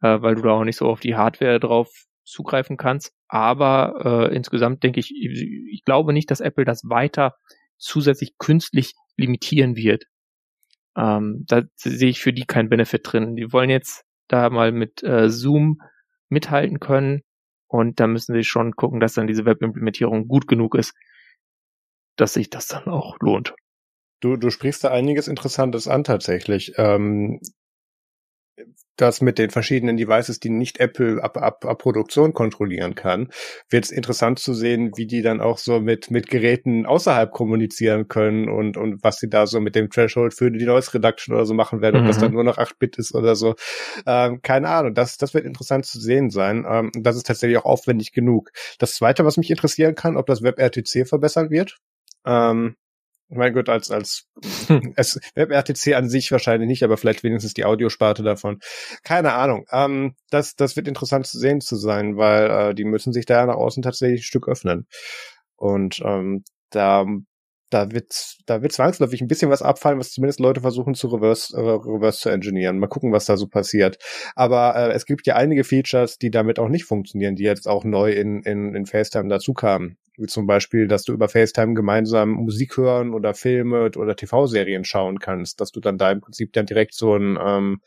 äh, weil du da auch nicht so auf die Hardware drauf zugreifen kannst. Aber äh, insgesamt denke ich, ich glaube nicht, dass Apple das weiter zusätzlich künstlich limitieren wird. Ähm, da sehe ich für die keinen Benefit drin. Die wollen jetzt da mal mit äh, Zoom mithalten können und da müssen sie schon gucken, dass dann diese Webimplementierung gut genug ist, dass sich das dann auch lohnt.
Du, du sprichst da einiges Interessantes an tatsächlich. Ähm, das mit den verschiedenen Devices, die nicht Apple ab, ab, ab Produktion kontrollieren kann, wird es interessant zu sehen, wie die dann auch so mit, mit Geräten außerhalb kommunizieren können und, und was sie da so mit dem Threshold für die Noise Reduction oder so machen werden, mhm. ob das dann mhm. nur noch 8-Bit ist oder so. Ähm, keine Ahnung, das, das wird interessant zu sehen sein. Ähm, das ist tatsächlich auch aufwendig genug. Das zweite, was mich interessieren kann, ob das WebRTC verbessern wird. Ähm, mein Gott, als, als <laughs> es, WebRTC an sich wahrscheinlich nicht, aber vielleicht wenigstens die Audiosparte davon. Keine Ahnung. Ähm, das, das wird interessant zu sehen zu sein, weil äh, die müssen sich da nach außen tatsächlich ein Stück öffnen. Und ähm, da, da wird, da wird zwangsläufig ein bisschen was abfallen, was zumindest Leute versuchen zu reverse, äh, reverse zu engineeren. Mal gucken, was da so passiert. Aber äh, es gibt ja einige Features, die damit auch nicht funktionieren, die jetzt auch neu in, in, in FaceTime dazu kamen. Wie zum Beispiel, dass du über FaceTime gemeinsam Musik hören oder Filme oder TV-Serien schauen kannst, dass du dann da im Prinzip dann direkt so ein ähm,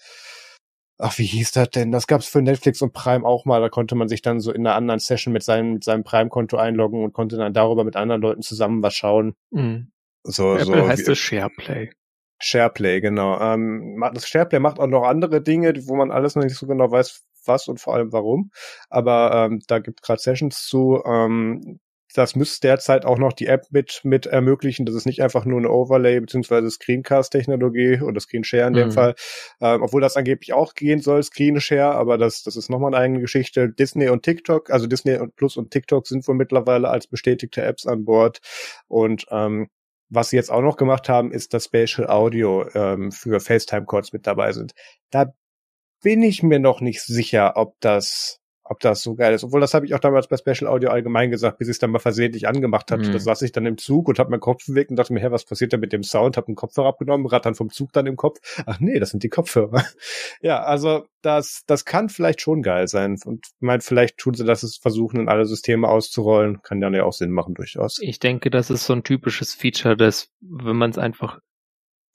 ach, wie hieß das denn? Das gab's für Netflix und Prime auch mal. Da konnte man sich dann so in einer anderen Session mit seinem, mit seinem Prime-Konto einloggen und konnte dann darüber mit anderen Leuten zusammen was schauen. Mhm.
So, Apple so heißt es SharePlay.
SharePlay, genau. Ähm, das SharePlay macht auch noch andere Dinge, wo man alles noch nicht so genau weiß, was und vor allem warum. Aber ähm, da gibt gerade Sessions zu. Ähm, das müsste derzeit auch noch die App mit, mit ermöglichen. Das ist nicht einfach nur eine Overlay beziehungsweise Screencast-Technologie oder Screenshare in dem mhm. Fall. Ähm, obwohl das angeblich auch gehen soll, Screenshare, aber das, das ist nochmal eine eigene Geschichte. Disney und TikTok, also Disney und Plus und TikTok sind wohl mittlerweile als bestätigte Apps an Bord. Und ähm, was sie jetzt auch noch gemacht haben, ist, dass Spatial Audio ähm, für FaceTime-Calls mit dabei sind. Da bin ich mir noch nicht sicher, ob das ob das so geil ist. Obwohl, das habe ich auch damals bei Special Audio allgemein gesagt, bis ich es dann mal versehentlich angemacht habe. Mhm. Da saß ich dann im Zug und habe meinen Kopf bewegt und dachte mir, hä, was passiert da mit dem Sound? Habe einen Kopfhörer abgenommen, rattern vom Zug dann im Kopf. Ach nee, das sind die Kopfhörer. <laughs> ja, also das, das kann vielleicht schon geil sein. Und meint, vielleicht tun sie das, es versuchen, in alle Systeme auszurollen. Kann dann ja auch Sinn machen, durchaus.
Ich denke, das ist so ein typisches Feature, dass, wenn man es einfach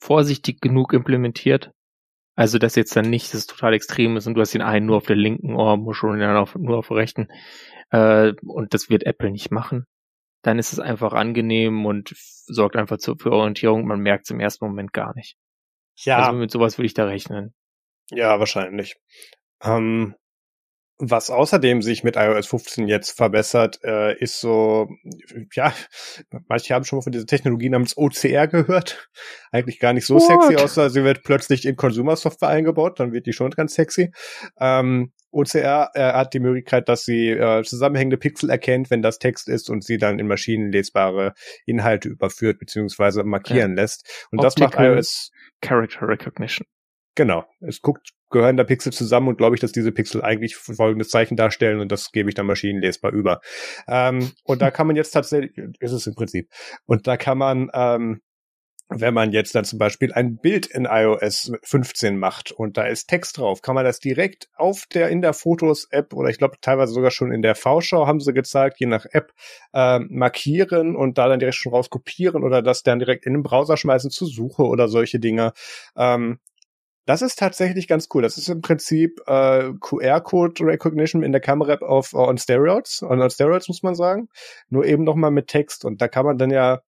vorsichtig genug implementiert, also, dass jetzt dann nicht das total extrem ist und du hast den einen nur auf der linken Ohrmuschel und den anderen auf, nur auf der rechten. Äh, und das wird Apple nicht machen. Dann ist es einfach angenehm und sorgt einfach zu, für Orientierung. Man merkt es im ersten Moment gar nicht. Ja. Also mit sowas würde ich da rechnen.
Ja, wahrscheinlich. Ähm, was außerdem sich mit iOS 15 jetzt verbessert, äh, ist so, ja, manche haben schon mal von dieser Technologie namens OCR gehört. Eigentlich gar nicht so What? sexy, außer sie wird plötzlich in Consumer-Software eingebaut, dann wird die schon ganz sexy. Ähm, OCR äh, hat die Möglichkeit, dass sie äh, zusammenhängende Pixel erkennt, wenn das Text ist und sie dann in maschinenlesbare Inhalte überführt bzw. markieren ja. lässt. Und Optical das macht iOS
Character Recognition.
Genau. Es guckt, gehören da Pixel zusammen und glaube ich, dass diese Pixel eigentlich folgendes Zeichen darstellen und das gebe ich dann maschinenlesbar über. Ähm, und da <laughs> kann man jetzt tatsächlich, ist es im Prinzip, und da kann man, ähm, wenn man jetzt dann zum Beispiel ein Bild in iOS 15 macht und da ist Text drauf, kann man das direkt auf der in der Fotos-App oder ich glaube teilweise sogar schon in der V-Schau haben sie gezeigt, je nach App äh, markieren und da dann direkt schon raus kopieren oder das dann direkt in den Browser schmeißen zur Suche oder solche Dinge. Ähm, das ist tatsächlich ganz cool. Das ist im Prinzip äh, QR-Code Recognition in der Kamera-App auf on Steroids, on, on Steroids muss man sagen. Nur eben noch mal mit Text und da kann man dann ja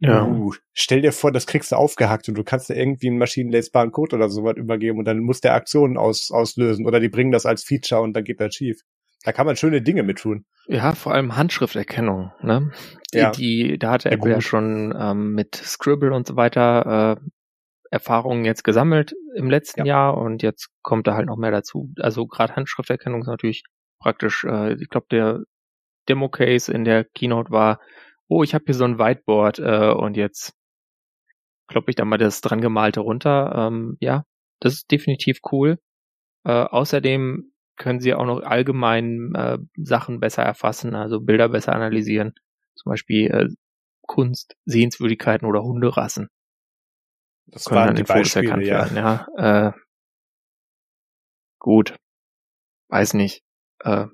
ja. Uh, stell dir vor, das kriegst du aufgehackt und du kannst da irgendwie einen maschinenlesbaren Code oder sowas übergeben und dann muss der Aktionen aus, auslösen oder die bringen das als Feature und dann geht das schief. Da kann man schöne Dinge mit tun.
Ja, vor allem Handschrifterkennung. Ne? Die, ja. die, da hatte Apple ja, ja schon ähm, mit Scribble und so weiter äh, Erfahrungen jetzt gesammelt im letzten ja. Jahr und jetzt kommt da halt noch mehr dazu. Also gerade Handschrifterkennung ist natürlich praktisch. Äh, ich glaube, der Demo-Case in der Keynote war, oh, ich habe hier so ein Whiteboard äh, und jetzt kloppe ich da mal das dran gemalte runter. Ähm, ja, das ist definitiv cool. Äh, außerdem können sie auch noch allgemein äh, Sachen besser erfassen, also Bilder besser analysieren. Zum Beispiel äh, Kunst, Sehenswürdigkeiten oder Hunderassen.
Das können waren die Beispiele, ja.
Werden, ja. Äh, gut. Weiß nicht. Äh,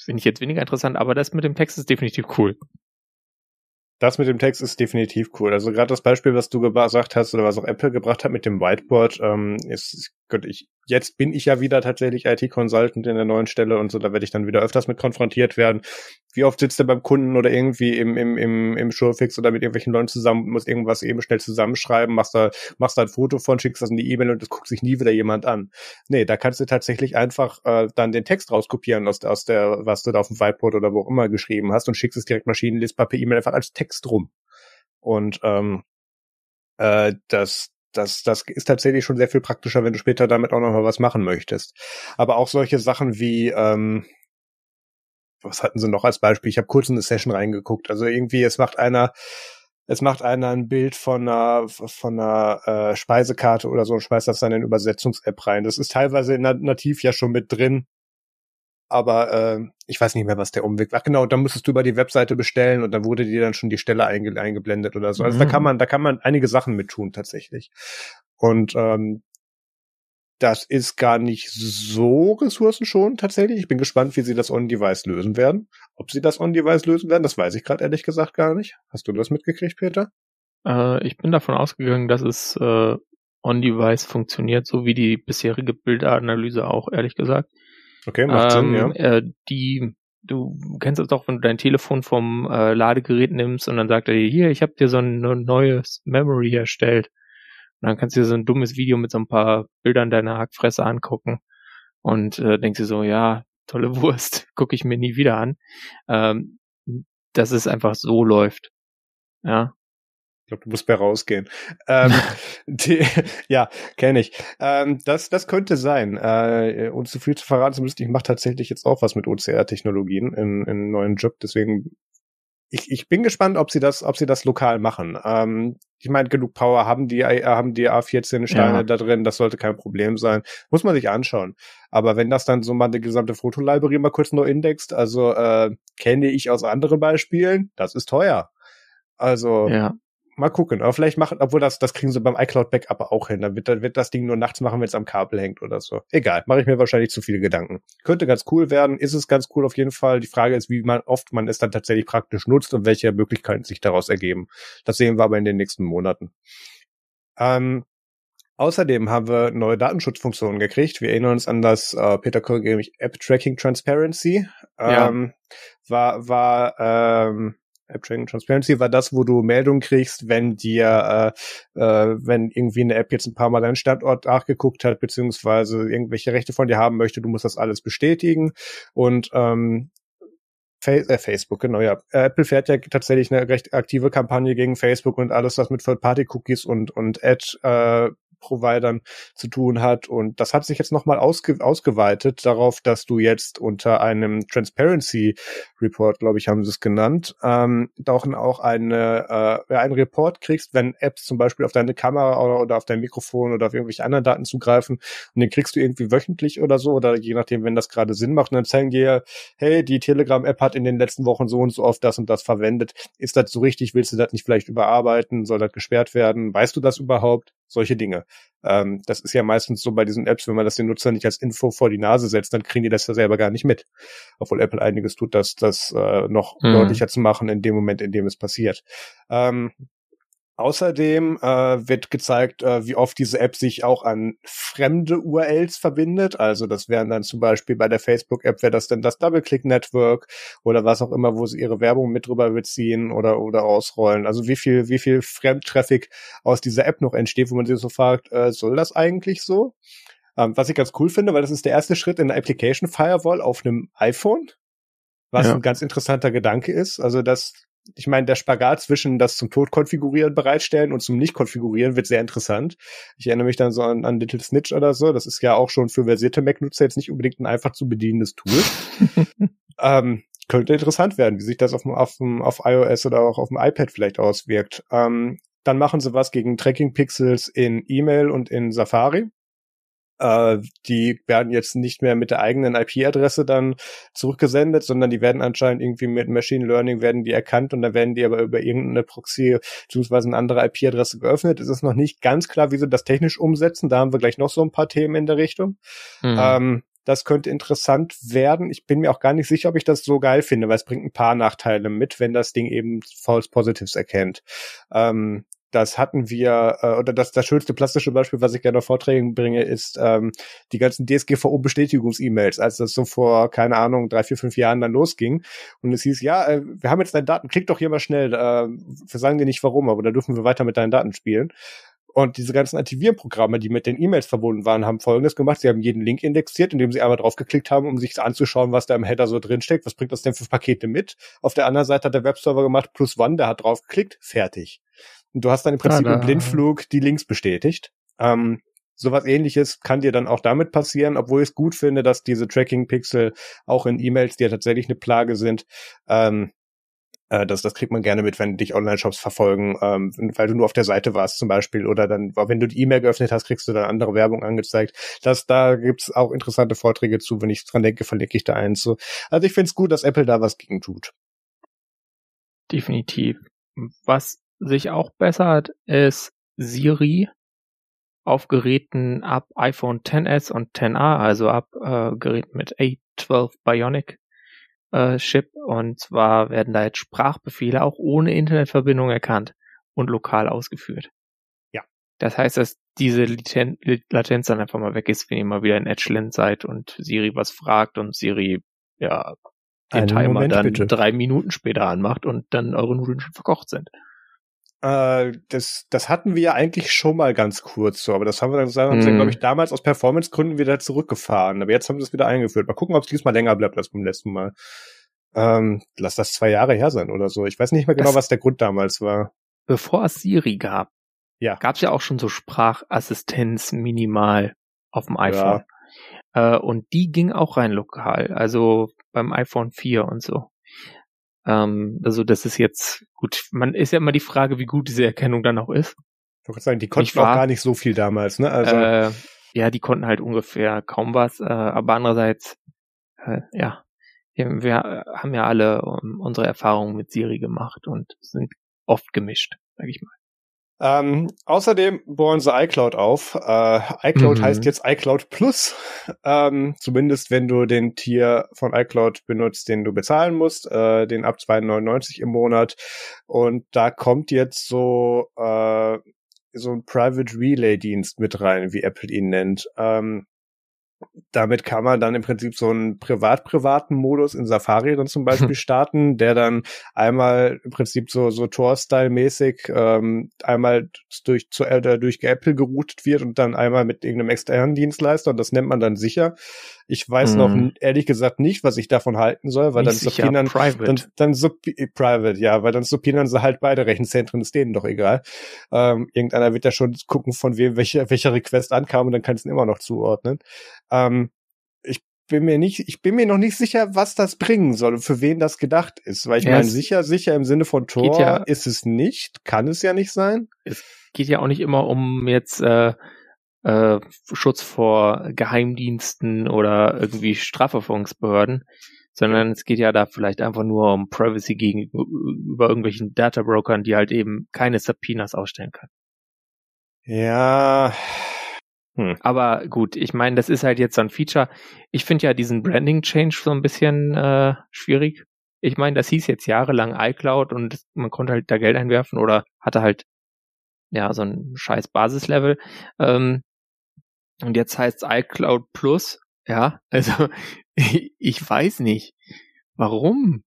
Finde ich jetzt weniger interessant, aber das mit dem Text ist definitiv cool.
Das mit dem Text ist definitiv cool. Also gerade das Beispiel, was du gesagt hast oder was auch Apple gebracht hat mit dem Whiteboard, ähm, ist, Gott, ich, jetzt bin ich ja wieder tatsächlich IT-Consultant in der neuen Stelle und so, da werde ich dann wieder öfters mit konfrontiert werden. Wie oft sitzt du beim Kunden oder irgendwie im, im, im, im Showfix oder mit irgendwelchen Leuten zusammen, musst irgendwas eben schnell zusammenschreiben, machst da, machst da ein Foto von, schickst das in die E-Mail und das guckt sich nie wieder jemand an. Nee, da kannst du tatsächlich einfach äh, dann den Text rauskopieren aus, aus der, was du da auf dem Whiteboard oder wo auch immer geschrieben hast und schickst es direkt maschinenlesbar per E-Mail einfach als Text rum. Und ähm, äh, das, das, das ist tatsächlich schon sehr viel praktischer, wenn du später damit auch noch mal was machen möchtest. Aber auch solche Sachen wie, ähm, was hatten sie noch als Beispiel? Ich habe kurz in eine Session reingeguckt. Also irgendwie, es macht einer, es macht einer ein Bild von einer, von einer äh, Speisekarte oder so und schmeißt das dann in Übersetzungs-App rein. Das ist teilweise nativ ja schon mit drin. Aber äh, ich weiß nicht mehr, was der Umweg war. Ach genau, da musstest du über die Webseite bestellen und dann wurde dir dann schon die Stelle einge eingeblendet oder so. Also mhm. da kann man, da kann man einige Sachen mit tun tatsächlich. Und ähm, das ist gar nicht so ressourcenschonend tatsächlich. Ich bin gespannt, wie sie das on-device lösen werden. Ob sie das on-device lösen werden, das weiß ich gerade ehrlich gesagt gar nicht. Hast du das mitgekriegt, Peter?
Äh, ich bin davon ausgegangen, dass es äh, on-device funktioniert, so wie die bisherige Bildanalyse auch, ehrlich gesagt.
Okay, macht ähm, Sinn, ja.
Äh, die, du kennst das doch, wenn du dein Telefon vom äh, Ladegerät nimmst und dann sagt er dir, hier, ich habe dir so ein neues Memory erstellt. Und dann kannst du dir so ein dummes Video mit so ein paar Bildern deiner Hackfresse angucken und äh, denkst dir so, ja, tolle <laughs> Wurst, gucke ich mir nie wieder an. Ähm, dass es einfach so läuft. Ja.
Ich glaube, du musst mehr rausgehen. Ähm, <laughs> die, ja, kenne ich. Ähm, das, das könnte sein. Äh, und zu viel zu verraten zu müssen, ich mache tatsächlich jetzt auch was mit OCR-Technologien in, in neuen Job. Deswegen ich, ich bin gespannt, ob sie das, ob sie das lokal machen. Ähm, ich meine, genug Power haben die, äh, haben die A14 Steine ja. da drin, das sollte kein Problem sein. Muss man sich anschauen. Aber wenn das dann so mal die gesamte Fotolibrary mal kurz nur indext, also äh, kenne ich aus anderen Beispielen, das ist teuer. Also ja. Mal gucken. Aber vielleicht machen, obwohl das, das kriegen sie beim iCloud Backup auch hin. Dann wird, dann wird das Ding nur nachts machen, wenn es am Kabel hängt oder so. Egal. Mache ich mir wahrscheinlich zu viele Gedanken. Könnte ganz cool werden. Ist es ganz cool auf jeden Fall. Die Frage ist, wie man oft man es dann tatsächlich praktisch nutzt und welche Möglichkeiten sich daraus ergeben. Das sehen wir aber in den nächsten Monaten. Ähm, Außerdem haben wir neue Datenschutzfunktionen gekriegt. Wir erinnern uns an das äh, Peter Quill App Tracking Transparency. Ähm, ja. War, war ähm, App Tracking Transparency war das, wo du Meldungen kriegst, wenn dir, äh, äh, wenn irgendwie eine App jetzt ein paar Mal deinen Standort nachgeguckt hat, beziehungsweise irgendwelche Rechte von dir haben möchte, du musst das alles bestätigen. Und ähm, äh, Facebook, genau, ja. Apple fährt ja tatsächlich eine recht aktive Kampagne gegen Facebook und alles, was mit Third-Party-Cookies und, und Ad äh, Providern zu tun hat. Und das hat sich jetzt nochmal ausge ausgeweitet darauf, dass du jetzt unter einem Transparency Report, glaube ich, haben sie es genannt, ähm, auch, eine, äh, einen Report kriegst, wenn Apps zum Beispiel auf deine Kamera oder, oder auf dein Mikrofon oder auf irgendwelche anderen Daten zugreifen. Und den kriegst du irgendwie wöchentlich oder so, oder je nachdem, wenn das gerade Sinn macht. Und dann zeigen dir, hey, die Telegram-App hat in den letzten Wochen so und so oft das und das verwendet. Ist das so richtig? Willst du das nicht vielleicht überarbeiten? Soll das gesperrt werden? Weißt du das überhaupt? Solche Dinge. Ähm, das ist ja meistens so bei diesen Apps, wenn man das den Nutzern nicht als Info vor die Nase setzt, dann kriegen die das ja selber gar nicht mit. Obwohl Apple einiges tut, das, das äh, noch mhm. deutlicher zu machen in dem Moment, in dem es passiert. Ähm, Außerdem äh, wird gezeigt, äh, wie oft diese App sich auch an fremde URLs verbindet. Also das wären dann zum Beispiel bei der Facebook-App wäre das dann das Double-Click-Network oder was auch immer, wo sie ihre Werbung mit drüber beziehen oder oder ausrollen. Also wie viel wie viel Fremdtraffic aus dieser App noch entsteht, wo man sich so fragt, äh, soll das eigentlich so? Ähm, was ich ganz cool finde, weil das ist der erste Schritt in der Application Firewall auf einem iPhone was ja. ein ganz interessanter Gedanke ist. Also das ich meine, der Spagat zwischen das zum Tod konfigurieren bereitstellen und zum nicht konfigurieren wird sehr interessant. Ich erinnere mich dann so an, an Little Snitch oder so. Das ist ja auch schon für versierte Mac-Nutzer jetzt nicht unbedingt ein einfach zu bedienendes Tool. <laughs> ähm, könnte interessant werden, wie sich das auf, auf, auf iOS oder auch auf dem iPad vielleicht auswirkt. Ähm, dann machen sie was gegen Tracking-Pixels in E-Mail und in Safari. Äh, die werden jetzt nicht mehr mit der eigenen IP-Adresse dann zurückgesendet, sondern die werden anscheinend irgendwie mit Machine Learning werden die erkannt und dann werden die aber über irgendeine Proxy beziehungsweise eine andere IP-Adresse geöffnet. Es ist noch nicht ganz klar, wie sie das technisch umsetzen. Da haben wir gleich noch so ein paar Themen in der Richtung. Mhm. Ähm, das könnte interessant werden. Ich bin mir auch gar nicht sicher, ob ich das so geil finde, weil es bringt ein paar Nachteile mit, wenn das Ding eben False Positives erkennt. Ähm, das hatten wir, äh, oder das, das schönste plastische Beispiel, was ich gerne auf Vorträgen bringe, ist ähm, die ganzen DSGVO-Bestätigungs-E-Mails, als das so vor, keine Ahnung, drei, vier, fünf Jahren dann losging. Und es hieß, ja, äh, wir haben jetzt deine Daten, klick doch hier mal schnell, äh, wir sagen dir nicht warum, aber da dürfen wir weiter mit deinen Daten spielen. Und diese ganzen Antivirenprogramme, die mit den E-Mails verbunden waren, haben Folgendes gemacht. Sie haben jeden Link indexiert, indem sie einmal draufgeklickt haben, um sich anzuschauen, was da im Header so drinsteckt. Was bringt das denn für Pakete mit? Auf der anderen Seite hat der Webserver gemacht, plus one, der hat draufgeklickt, fertig. Und du hast dann im Prinzip im Blindflug die Links bestätigt. Ähm, sowas ähnliches kann dir dann auch damit passieren, obwohl ich es gut finde, dass diese Tracking-Pixel auch in E-Mails, die ja tatsächlich eine Plage sind, ähm, äh, das, das kriegt man gerne mit, wenn dich Online-Shops verfolgen, ähm, weil du nur auf der Seite warst zum Beispiel oder dann, wenn du die E-Mail geöffnet hast, kriegst du dann andere Werbung angezeigt. Das, da gibt's auch interessante Vorträge zu, wenn ich dran denke, verlinke ich da eins. So. Also ich finde es gut, dass Apple da was gegen tut.
Definitiv. Was sich auch bessert, ist Siri auf Geräten ab iPhone XS und XA, also ab äh, Geräten mit A12 Bionic äh, Chip. Und zwar werden da jetzt Sprachbefehle auch ohne Internetverbindung erkannt und lokal ausgeführt.
Ja.
Das heißt, dass diese Laten Latenz dann einfach mal weg ist, wenn ihr mal wieder in Edgeland seid und Siri was fragt und Siri ja den Einen Timer Moment, dann bitte. drei Minuten später anmacht und dann eure Nudeln schon verkocht sind.
Äh, das, das hatten wir ja eigentlich schon mal ganz kurz so, aber das haben wir dann, haben sie, glaube ich, damals aus Performance-Gründen wieder zurückgefahren. Aber jetzt haben sie es wieder eingeführt. Mal gucken, ob es diesmal länger bleibt als beim letzten Mal. Ähm, lass das zwei Jahre her sein oder so. Ich weiß nicht mehr genau, das, was der Grund damals war.
Bevor es Siri gab, ja. gab es ja auch schon so Sprachassistenz minimal auf dem iPhone. Ja. Äh, und die ging auch rein lokal, also beim iPhone 4 und so. Ähm, also das ist jetzt gut. Man ist ja immer die Frage, wie gut diese Erkennung dann auch ist.
Ich wollte sagen, die konnten auch gar nicht so viel damals, ne?
Also äh, ja, die konnten halt ungefähr kaum was, äh, aber andererseits, äh, ja, wir, haben ja alle um, unsere Erfahrungen mit Siri gemacht und sind oft gemischt, sag ich mal.
Ähm, außerdem bohren sie iCloud auf. Äh, iCloud mhm. heißt jetzt iCloud Plus. Ähm, zumindest wenn du den Tier von iCloud benutzt, den du bezahlen musst, äh, den ab 2,99 im Monat. Und da kommt jetzt so äh, so ein Private Relay Dienst mit rein, wie Apple ihn nennt. Ähm, damit kann man dann im Prinzip so einen privat-privaten Modus in Safari dann zum Beispiel <laughs> starten, der dann einmal im Prinzip so, so Tor-Style-mäßig ähm, einmal durch, zu, äh, durch Apple geroutet wird und dann einmal mit irgendeinem externen Dienstleister und das nennt man dann sicher. Ich weiß hm. noch mhm. ehrlich gesagt nicht, was ich davon halten soll, weil nicht dann subpoenan, private. dann, dann sub, private, ja, weil dann subpoenan sie halt beide Rechenzentren, ist denen doch egal. Ähm, irgendeiner wird ja schon gucken, von wem welcher, welcher Request ankam und dann kannst du ihn immer noch zuordnen. Ähm, ich bin mir nicht, ich bin mir noch nicht sicher, was das bringen soll und für wen das gedacht ist, weil ich ja, meine, sicher, sicher im Sinne von Tor ja, ist es nicht, kann es ja nicht sein.
Es geht ja auch nicht immer um jetzt äh, äh, Schutz vor Geheimdiensten oder irgendwie Strafverfolgungsbehörden, sondern es geht ja da vielleicht einfach nur um Privacy gegenüber irgendwelchen Data-Brokern, die halt eben keine Subpoenas ausstellen können.
Ja,
hm. Aber gut, ich meine, das ist halt jetzt so ein Feature. Ich finde ja diesen Branding-Change so ein bisschen äh, schwierig. Ich meine, das hieß jetzt jahrelang iCloud und man konnte halt da Geld einwerfen oder hatte halt ja so ein scheiß Basislevel. Ähm, und jetzt heißt es iCloud Plus. Ja, also <laughs> ich, weiß nicht. Warum?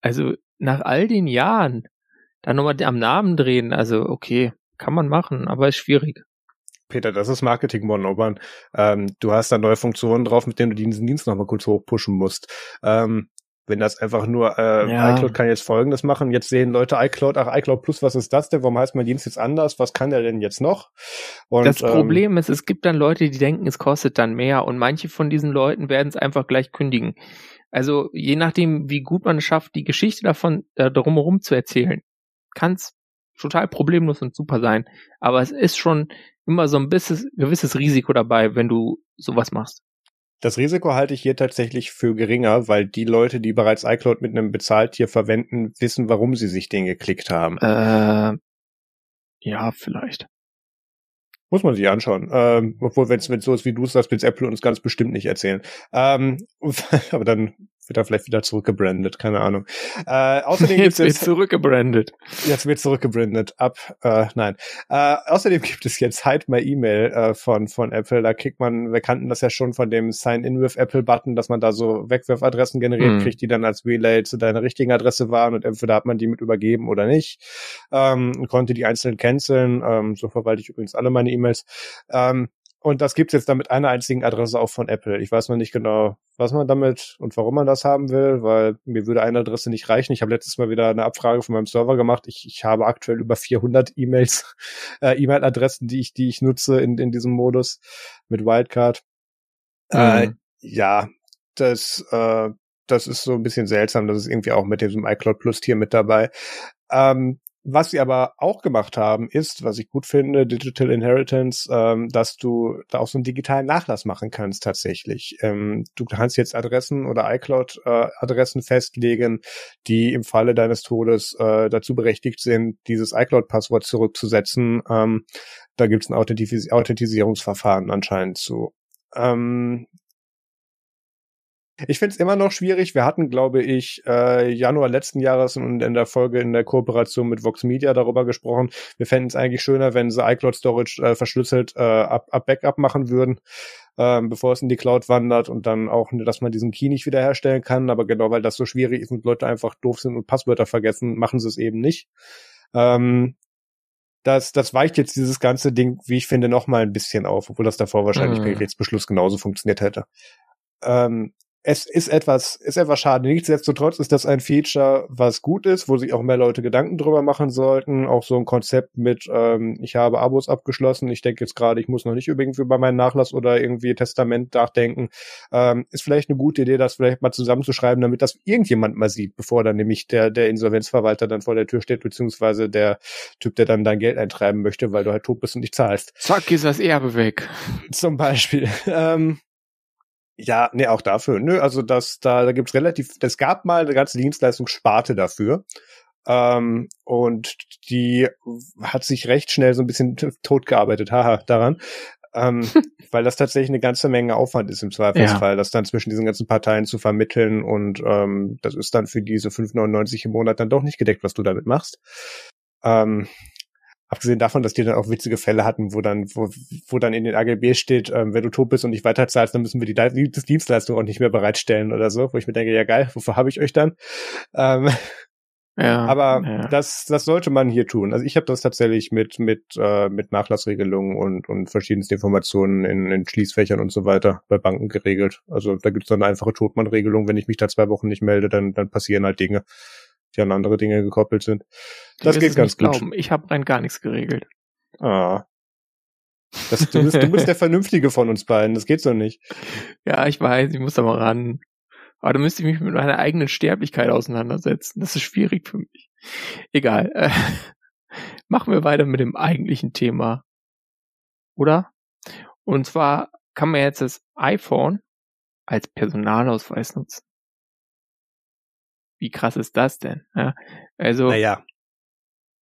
Also nach all den Jahren da nochmal am Namen drehen, also okay, kann man machen, aber ist schwierig.
Peter, das ist Marketing 101. Ähm, du hast da neue Funktionen drauf, mit denen du diesen Dienst nochmal kurz hochpushen musst. Ähm, wenn das einfach nur äh, ja. iCloud kann jetzt Folgendes machen, jetzt sehen Leute iCloud, ach iCloud Plus, was ist das denn? Warum heißt mein Dienst jetzt anders? Was kann der denn jetzt noch?
Und, das Problem ähm, ist, es gibt dann Leute, die denken, es kostet dann mehr und manche von diesen Leuten werden es einfach gleich kündigen. Also je nachdem, wie gut man es schafft, die Geschichte davon äh, drumherum zu erzählen, kann es total problemlos und super sein. Aber es ist schon immer so ein bisschen, gewisses Risiko dabei, wenn du sowas machst.
Das Risiko halte ich hier tatsächlich für geringer, weil die Leute, die bereits iCloud mit einem Bezahltier verwenden, wissen, warum sie sich den geklickt haben.
Äh, ja, vielleicht.
Muss man sich anschauen. Ähm, obwohl, wenn es so ist, wie du es sagst, wird Apple uns ganz bestimmt nicht erzählen. Ähm, <laughs> aber dann wird er vielleicht wieder zurückgebrandet, keine Ahnung.
Äh, außerdem <laughs> jetzt wird zurückgebrandet.
Jetzt wird zurückgebrandet. Ab, äh, nein. Äh, außerdem <laughs> gibt es jetzt Hide My Email äh, von von Apple. Da kriegt man, wir kannten das ja schon von dem Sign In with Apple Button, dass man da so Wegwerfadressen generiert, mhm. kriegt, die dann als Relay zu deiner richtigen Adresse waren und entweder hat man die mit übergeben oder nicht. Ähm, konnte die einzeln canceln. Ähm, so verwalte ich übrigens alle meine E-Mails. Ähm, und das gibt's jetzt dann mit einer einzigen Adresse auch von Apple. Ich weiß noch nicht genau, was man damit und warum man das haben will, weil mir würde eine Adresse nicht reichen. Ich habe letztes Mal wieder eine Abfrage von meinem Server gemacht. Ich, ich habe aktuell über 400 E-Mails, <laughs> äh, E-Mail-Adressen, die ich, die ich nutze in, in diesem Modus mit Wildcard. Mhm. Äh, ja, das, äh, das ist so ein bisschen seltsam. Das ist irgendwie auch mit diesem iCloud Plus Tier mit dabei. Ähm, was sie aber auch gemacht haben, ist, was ich gut finde, Digital Inheritance, ähm, dass du da auch so einen digitalen Nachlass machen kannst tatsächlich. Ähm, du kannst jetzt Adressen oder iCloud-Adressen äh, festlegen, die im Falle deines Todes äh, dazu berechtigt sind, dieses iCloud-Passwort zurückzusetzen. Ähm, da gibt es ein Authentis Authentisierungsverfahren anscheinend zu. Ähm, ich finde es immer noch schwierig. Wir hatten, glaube ich, äh, Januar letzten Jahres und in der Folge in der Kooperation mit Vox Media darüber gesprochen. Wir fänden es eigentlich schöner, wenn sie iCloud Storage äh, verschlüsselt äh, ab, ab Backup machen würden, ähm, bevor es in die Cloud wandert und dann auch, dass man diesen Key nicht wiederherstellen kann. Aber genau weil das so schwierig ist und Leute einfach doof sind und Passwörter vergessen, machen sie es eben nicht. Ähm, das, das weicht jetzt dieses ganze Ding, wie ich finde, noch mal ein bisschen auf, obwohl das davor wahrscheinlich mhm. per Beschluss genauso funktioniert hätte. Ähm, es ist etwas, ist etwas schade. Nichtsdestotrotz ist das ein Feature, was gut ist, wo sich auch mehr Leute Gedanken drüber machen sollten. Auch so ein Konzept mit, ähm, ich habe Abos abgeschlossen, ich denke jetzt gerade, ich muss noch nicht irgendwie über meinen Nachlass oder irgendwie Testament nachdenken. Ähm, ist vielleicht eine gute Idee, das vielleicht mal zusammenzuschreiben, damit das irgendjemand mal sieht, bevor dann nämlich der, der Insolvenzverwalter dann vor der Tür steht, beziehungsweise der Typ, der dann dein Geld eintreiben möchte, weil du halt tot bist und nicht zahlst.
Zack, ist das Erbe weg.
Zum Beispiel. <laughs> Ähm, ja, nee, auch dafür. Nö, also das, da, da gibt's relativ, es gab mal eine ganze Dienstleistungssparte dafür. Ähm, und die hat sich recht schnell so ein bisschen totgearbeitet, haha, daran. ähm, <laughs> weil das tatsächlich eine ganze Menge Aufwand ist im Zweifelsfall, ja. das dann zwischen diesen ganzen Parteien zu vermitteln und ähm, das ist dann für diese 5,99 im Monat dann doch nicht gedeckt, was du damit machst. Ähm, Abgesehen davon, dass die dann auch witzige Fälle hatten, wo dann, wo, wo dann in den AGB steht, ähm, wenn du tot bist und nicht weiterzahlst, dann müssen wir die, die Dienstleistung auch nicht mehr bereitstellen oder so, wo ich mir denke, ja geil, wofür habe ich euch dann? Ähm, ja, aber ja. das, das sollte man hier tun. Also ich habe das tatsächlich mit mit äh, mit Nachlassregelungen und und verschiedensten Informationen in, in Schließfächern und so weiter bei Banken geregelt. Also da gibt es dann eine einfache Totmann-Regelung. Wenn ich mich da zwei Wochen nicht melde, dann dann passieren halt Dinge die an andere Dinge gekoppelt sind. Das geht ganz gut. Glauben.
Ich habe rein gar nichts geregelt.
Ah. Das, du, bist, du bist der <laughs> Vernünftige von uns beiden. Das geht so nicht.
Ja, ich weiß, ich muss da mal ran. Aber da müsste ich mich mit meiner eigenen Sterblichkeit auseinandersetzen. Das ist schwierig für mich. Egal. Äh, <laughs> machen wir weiter mit dem eigentlichen Thema. Oder? Und zwar kann man jetzt das iPhone als Personalausweis nutzen. Wie krass ist das denn? Ja, also.
Naja.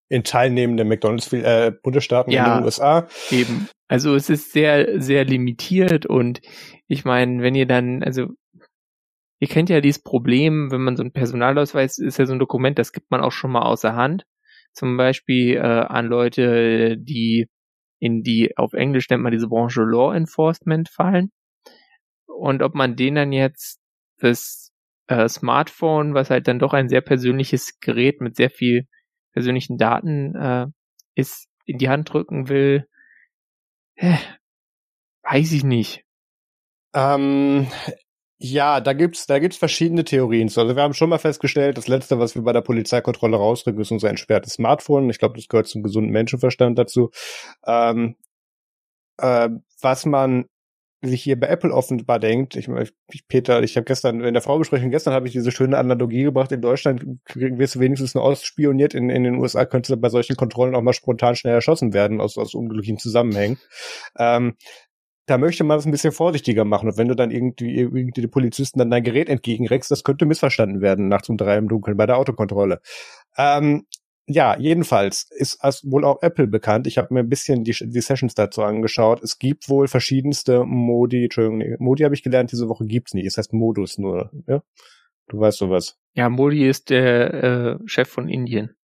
In teilnehmenden McDonalds äh, Bundesstaaten ja, in den USA.
Eben. Also es ist sehr, sehr limitiert und ich meine, wenn ihr dann, also ihr kennt ja dieses Problem, wenn man so ein Personalausweis ist ja so ein Dokument, das gibt man auch schon mal außer Hand. Zum Beispiel äh, an Leute, die in die, auf Englisch nennt man diese Branche Law Enforcement fallen. Und ob man denen dann jetzt das äh, Smartphone, was halt dann doch ein sehr persönliches Gerät mit sehr viel persönlichen Daten äh, ist, in die Hand drücken will, äh, weiß ich nicht.
Ähm, ja, da gibt's, da gibt's verschiedene Theorien. Also wir haben schon mal festgestellt, das letzte, was wir bei der Polizeikontrolle rausrücken, ist unser entsperrtes Smartphone. Ich glaube, das gehört zum gesunden Menschenverstand dazu. Ähm, äh, was man sich hier bei Apple offenbar denkt, ich, ich Peter, ich habe gestern in der Vorbesprechung gestern habe ich diese schöne Analogie gebracht, in Deutschland wirst du wenigstens nur ausspioniert, in, in den USA könntest du bei solchen Kontrollen auch mal spontan schnell erschossen werden aus, aus unglücklichen Zusammenhängen. Ähm, da möchte man es ein bisschen vorsichtiger machen. Und wenn du dann irgendwie, irgendwie die Polizisten dann dein Gerät entgegenreckst, das könnte missverstanden werden nachts um drei im Dunkeln bei der Autokontrolle. Ähm, ja, jedenfalls ist wohl auch Apple bekannt. Ich habe mir ein bisschen die, die Sessions dazu angeschaut. Es gibt wohl verschiedenste Modi, Entschuldigung, nee, Modi habe ich gelernt, diese Woche gibt's nicht. Es heißt Modus nur, ja? Du weißt sowas.
Ja, Modi ist der äh, Chef von Indien.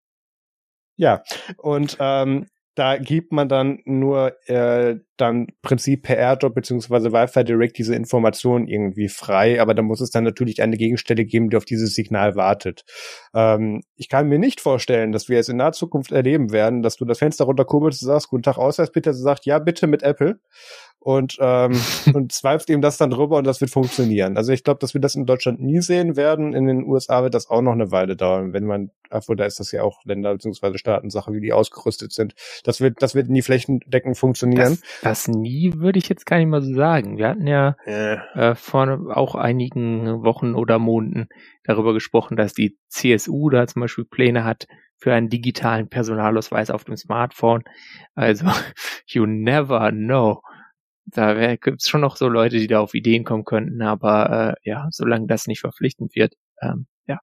Ja, und ähm, da gibt man dann nur äh, dann Prinzip per AirDrop beziehungsweise Wi-Fi Direct diese Informationen irgendwie frei, aber da muss es dann natürlich eine Gegenstelle geben, die auf dieses Signal wartet. Ähm, ich kann mir nicht vorstellen, dass wir es in naher Zukunft erleben werden, dass du das Fenster runterkurbelst und sagst, guten Tag, Ausweis bitte, sagt, ja, bitte mit Apple und, ähm, <laughs> und zweifelst ihm das dann drüber und das wird funktionieren. Also ich glaube, dass wir das in Deutschland nie sehen werden. In den USA wird das auch noch eine Weile dauern, wenn man, obwohl da ist das ja auch Länder bzw. Staatensache, wie die ausgerüstet sind. Das wird, das wird nie flächendeckend funktionieren.
Das, das nie würde ich jetzt gar nicht mal so sagen. Wir hatten ja äh. Äh, vor auch einigen Wochen oder Monaten darüber gesprochen, dass die CSU da zum Beispiel Pläne hat, für einen digitalen Personalausweis auf dem Smartphone. Also, <laughs> you never know da gibt es schon noch so Leute, die da auf Ideen kommen könnten, aber äh, ja, solange das nicht verpflichtend wird, ähm, ja,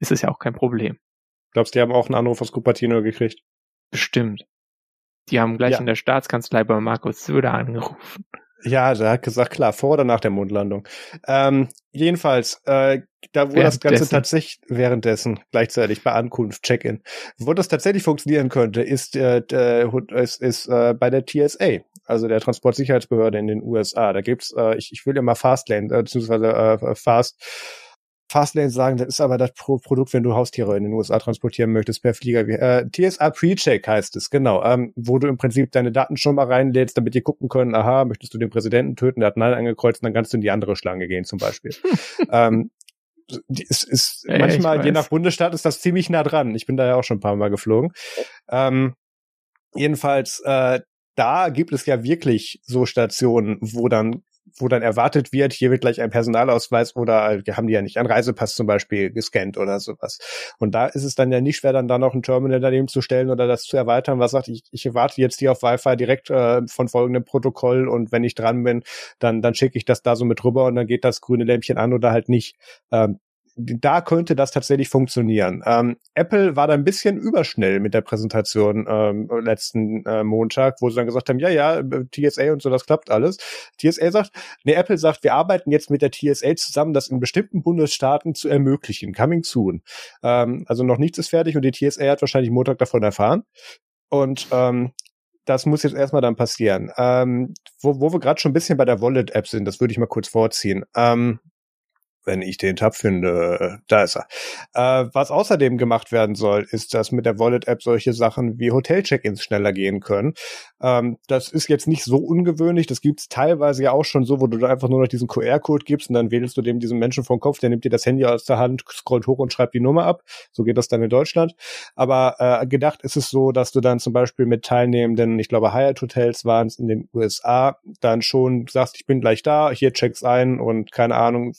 ist es ja auch kein Problem.
Glaubst du, die haben auch einen Anruf aus Cupertino gekriegt?
Bestimmt. Die haben gleich ja. in der Staatskanzlei bei Markus Söder angerufen.
Ja, der hat gesagt, klar, vor oder nach der Mondlandung. Ähm, jedenfalls, äh, da wo das Ganze tatsächlich währenddessen, gleichzeitig bei Ankunft, Check-in, wo das tatsächlich funktionieren könnte, ist, äh, ist, ist äh, bei der TSA, also der Transportsicherheitsbehörde in den USA. Da gibt's, äh, ich, ich will immer Fastlane, äh, beziehungsweise äh, Fast Fastlane sagen, das ist aber das Pro Produkt, wenn du Haustiere in den USA transportieren möchtest per Flieger. Äh, TSA Pre-Check heißt es, genau, ähm, wo du im Prinzip deine Daten schon mal reinlädst, damit die gucken können, aha, möchtest du den Präsidenten töten, der hat Nein angekreuzt, und dann kannst du in die andere Schlange gehen zum Beispiel. <laughs> ähm, es ist ja, manchmal, je nach Bundesstaat, ist das ziemlich nah dran. Ich bin da ja auch schon ein paar Mal geflogen. Ähm, jedenfalls, äh, da gibt es ja wirklich so Stationen, wo dann wo dann erwartet wird, hier wird gleich ein Personalausweis oder wir haben die ja nicht, einen Reisepass zum Beispiel gescannt oder sowas. Und da ist es dann ja nicht schwer, dann da noch ein Terminal daneben zu stellen oder das zu erweitern, was sagt, ich, ich erwarte jetzt hier auf Wi-Fi direkt äh, von folgendem Protokoll und wenn ich dran bin, dann, dann schicke ich das da so mit rüber und dann geht das grüne Lämpchen an oder halt nicht. Ähm, da könnte das tatsächlich funktionieren. Ähm, Apple war da ein bisschen überschnell mit der Präsentation ähm, letzten äh, Montag, wo sie dann gesagt haben, ja, ja, TSA und so, das klappt alles. TSA sagt, nee, Apple sagt, wir arbeiten jetzt mit der TSA zusammen, das in bestimmten Bundesstaaten zu ermöglichen. Coming soon. Ähm, also noch nichts ist fertig und die TSA hat wahrscheinlich Montag davon erfahren. Und ähm, das muss jetzt erstmal dann passieren. Ähm, wo, wo wir gerade schon ein bisschen bei der Wallet-App sind, das würde ich mal kurz vorziehen. Ähm, wenn ich den Tab finde, da ist er. Äh, was außerdem gemacht werden soll, ist, dass mit der Wallet-App solche Sachen wie Hotel-Check-ins schneller gehen können. Ähm, das ist jetzt nicht so ungewöhnlich. Das gibt's teilweise ja auch schon so, wo du da einfach nur noch diesen QR-Code gibst und dann wählst du dem diesen Menschen vom Kopf, der nimmt dir das Handy aus der Hand, scrollt hoch und schreibt die Nummer ab. So geht das dann in Deutschland. Aber äh, gedacht ist es so, dass du dann zum Beispiel mit teilnehmenden, ich glaube Hyatt-Hotels waren es in den USA, dann schon sagst, ich bin gleich da, hier check's ein und keine Ahnung,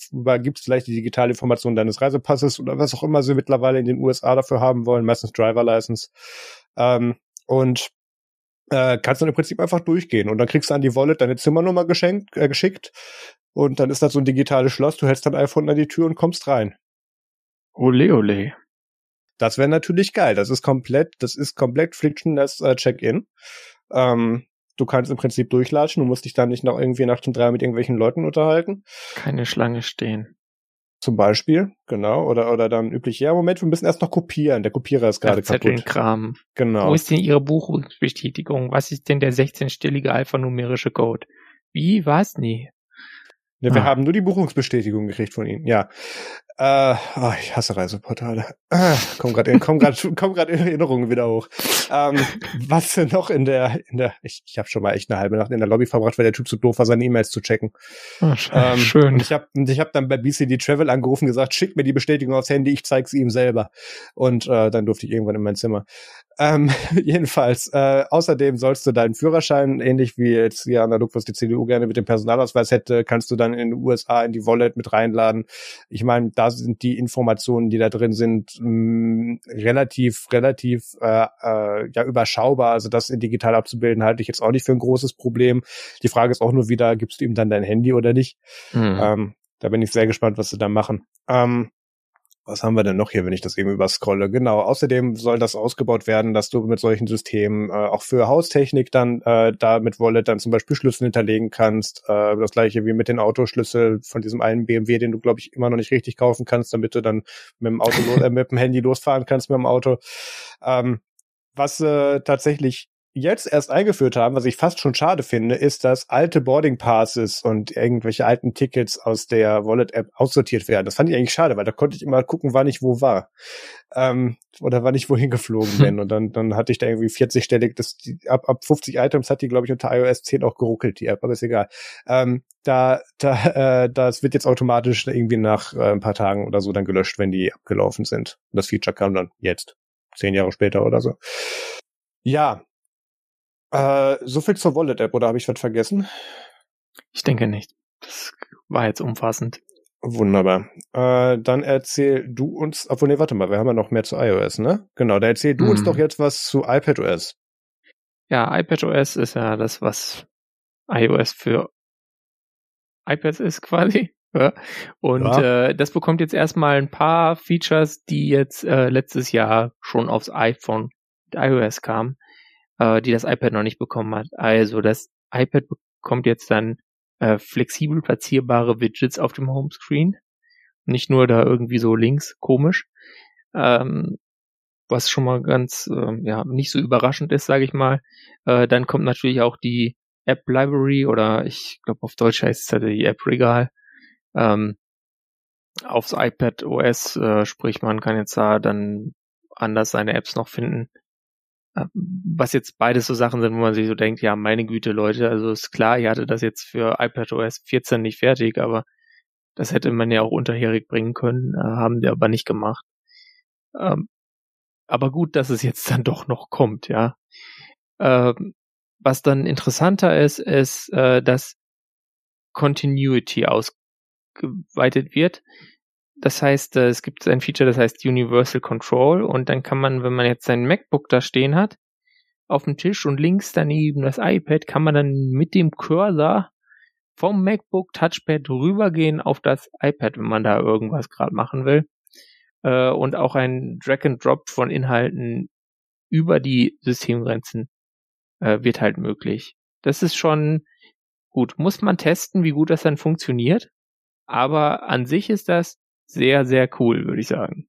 gibt es vielleicht die digitale Information deines Reisepasses oder was auch immer sie mittlerweile in den USA dafür haben wollen, meistens Driver License. Ähm, und äh, kannst dann im Prinzip einfach durchgehen und dann kriegst du an die Wallet deine Zimmernummer geschenkt, äh, geschickt und dann ist das so ein digitales Schloss, du hältst dein iPhone an die Tür und kommst rein.
Ole, ole.
Das wäre natürlich geil. Das ist komplett, das ist komplett frictionless äh, Check-in. Ähm, du kannst im Prinzip durchlatschen, du musst dich dann nicht noch irgendwie nach dem drei mit irgendwelchen Leuten unterhalten.
Keine Schlange stehen.
Zum Beispiel, genau, oder, oder dann üblich, ja, Moment, wir müssen erst noch kopieren. Der Kopierer ist gerade kaputt.
Kram.
Genau.
Wo ist denn Ihre Buchungsbestätigung? Was ist denn der 16-stellige alphanumerische Code? Wie? Was? Nee.
Ja, wir ah. haben nur die Buchungsbestätigung gekriegt von Ihnen, ja. Äh, oh, ich hasse Reiseportale. Äh, komm gerade komm grad, komm grad <laughs> Erinnerungen wieder hoch. Ähm, was noch in der, in der, ich, ich habe schon mal echt eine halbe Nacht in der Lobby verbracht, weil der Typ so doof war, seine E-Mails zu checken.
Oh, ähm, schön.
Und ich habe ich hab dann bei BCD Travel angerufen gesagt, schick mir die Bestätigung aufs Handy, ich zeig's ihm selber. Und äh, dann durfte ich irgendwann in mein Zimmer. Ähm, <laughs> jedenfalls, äh, außerdem sollst du deinen Führerschein, ähnlich wie jetzt hier analog, was die CDU gerne mit dem Personalausweis hätte, kannst du dann in den USA in die Wallet mit reinladen. Ich meine, da sind die Informationen, die da drin sind, mh, mm, relativ, relativ äh, äh, ja überschaubar. Also das in digital abzubilden, halte ich jetzt auch nicht für ein großes Problem. Die Frage ist auch nur wieder, gibst du ihm dann dein Handy oder nicht? Mhm. Ähm, da bin ich sehr gespannt, was sie da machen. Ähm, was haben wir denn noch hier, wenn ich das eben überscrolle? Genau. Außerdem soll das ausgebaut werden, dass du mit solchen Systemen äh, auch für Haustechnik dann äh, da mit Wallet dann zum Beispiel Schlüssel hinterlegen kannst. Äh, das gleiche wie mit den Autoschlüssel von diesem einen BMW, den du glaube ich immer noch nicht richtig kaufen kannst, damit du dann mit dem Auto <laughs> äh, mit dem Handy losfahren kannst mit dem Auto. Ähm, was äh, tatsächlich jetzt erst eingeführt haben, was ich fast schon schade finde, ist, dass alte Boarding Passes und irgendwelche alten Tickets aus der Wallet-App aussortiert werden. Das fand ich eigentlich schade, weil da konnte ich immer gucken, wann ich wo war. Ähm, oder wann ich wohin geflogen bin. <laughs> und dann, dann hatte ich da irgendwie 40-stellig, das, die, ab, ab 50 Items hat die, glaube ich, unter iOS 10 auch geruckelt, die App, aber ist egal. Ähm, da, da, äh, das wird jetzt automatisch irgendwie nach äh, ein paar Tagen oder so dann gelöscht, wenn die abgelaufen sind. Und das Feature kam dann jetzt, zehn Jahre später oder so. Ja, äh, so viel zur Wallet-App, oder habe ich was vergessen?
Ich denke nicht. Das war jetzt umfassend.
Wunderbar. Äh, dann erzähl du uns, obwohl, nee, warte mal, wir haben ja noch mehr zu iOS, ne? Genau, da erzähl du hm. uns mhm. doch jetzt was zu iPadOS.
Ja, iPadOS ist ja das, was iOS für iPads ist quasi. <laughs> Ja. Und ja. Äh, das bekommt jetzt erstmal ein paar Features, die jetzt äh, letztes Jahr schon aufs iPhone mit iOS kamen äh, die das iPad noch nicht bekommen hat. Also das iPad bekommt jetzt dann äh, flexibel platzierbare Widgets auf dem Homescreen. Nicht nur da irgendwie so links, komisch. Ähm, was schon mal ganz, äh, ja, nicht so überraschend ist, sage ich mal. Äh, dann kommt natürlich auch die App Library oder ich glaube auf Deutsch heißt es halt die App Regal. Ähm, aufs iPad OS, äh, sprich man kann jetzt da dann anders seine Apps noch finden. Was jetzt beides so Sachen sind, wo man sich so denkt, ja, meine Güte, Leute, also ist klar, ich hatte das jetzt für iPad OS 14 nicht fertig, aber das hätte man ja auch unterjährig bringen können, äh, haben die aber nicht gemacht. Ähm, aber gut, dass es jetzt <laughs> dann doch noch kommt, ja. Ähm, was dann interessanter ist, ist, äh, dass Continuity ausgeweitet wird. Das heißt, äh, es gibt ein Feature, das heißt Universal Control und dann kann man, wenn man jetzt sein MacBook da stehen hat, auf dem Tisch und links daneben das iPad, kann man dann mit dem Cursor vom MacBook Touchpad rübergehen auf das iPad, wenn man da irgendwas gerade machen will. Äh, und auch ein Drag and Drop von Inhalten über die Systemgrenzen äh, wird halt möglich. Das ist schon gut. Muss man testen, wie gut das dann funktioniert. Aber an sich ist das sehr, sehr cool, würde ich sagen.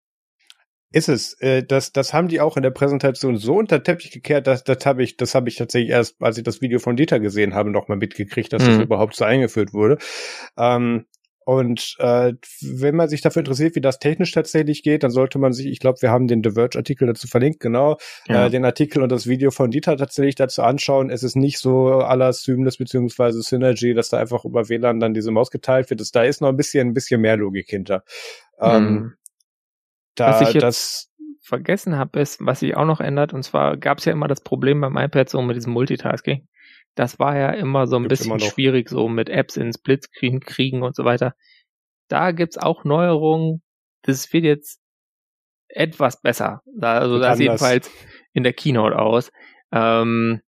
Ist es. Äh, das, das haben die auch in der Präsentation so unter Teppich gekehrt, dass das habe ich, das habe ich tatsächlich erst, als ich das Video von Dieter gesehen habe, noch mal mitgekriegt, dass mhm. das überhaupt so eingeführt wurde. Ähm, und äh, wenn man sich dafür interessiert, wie das technisch tatsächlich geht, dann sollte man sich, ich glaube, wir haben den The Verge-Artikel dazu verlinkt, genau, ja. äh, den Artikel und das Video von Dieter tatsächlich dazu anschauen. Es ist nicht so aller Seamless beziehungsweise Synergy, dass da einfach über WLAN dann diese Maus geteilt wird. Das, da ist noch ein bisschen, ein bisschen mehr Logik hinter. Ähm, mhm.
da, was ich jetzt das vergessen habe, ist, was sich auch noch ändert. Und zwar gab es ja immer das Problem beim iPad so mit diesem Multitasking. Das war ja immer so ein gibt's bisschen schwierig, so mit Apps in Splitscreen kriegen und so weiter. Da gibt's auch Neuerungen. Das wird jetzt etwas besser. Also da ist jedenfalls in der Keynote aus. Ähm,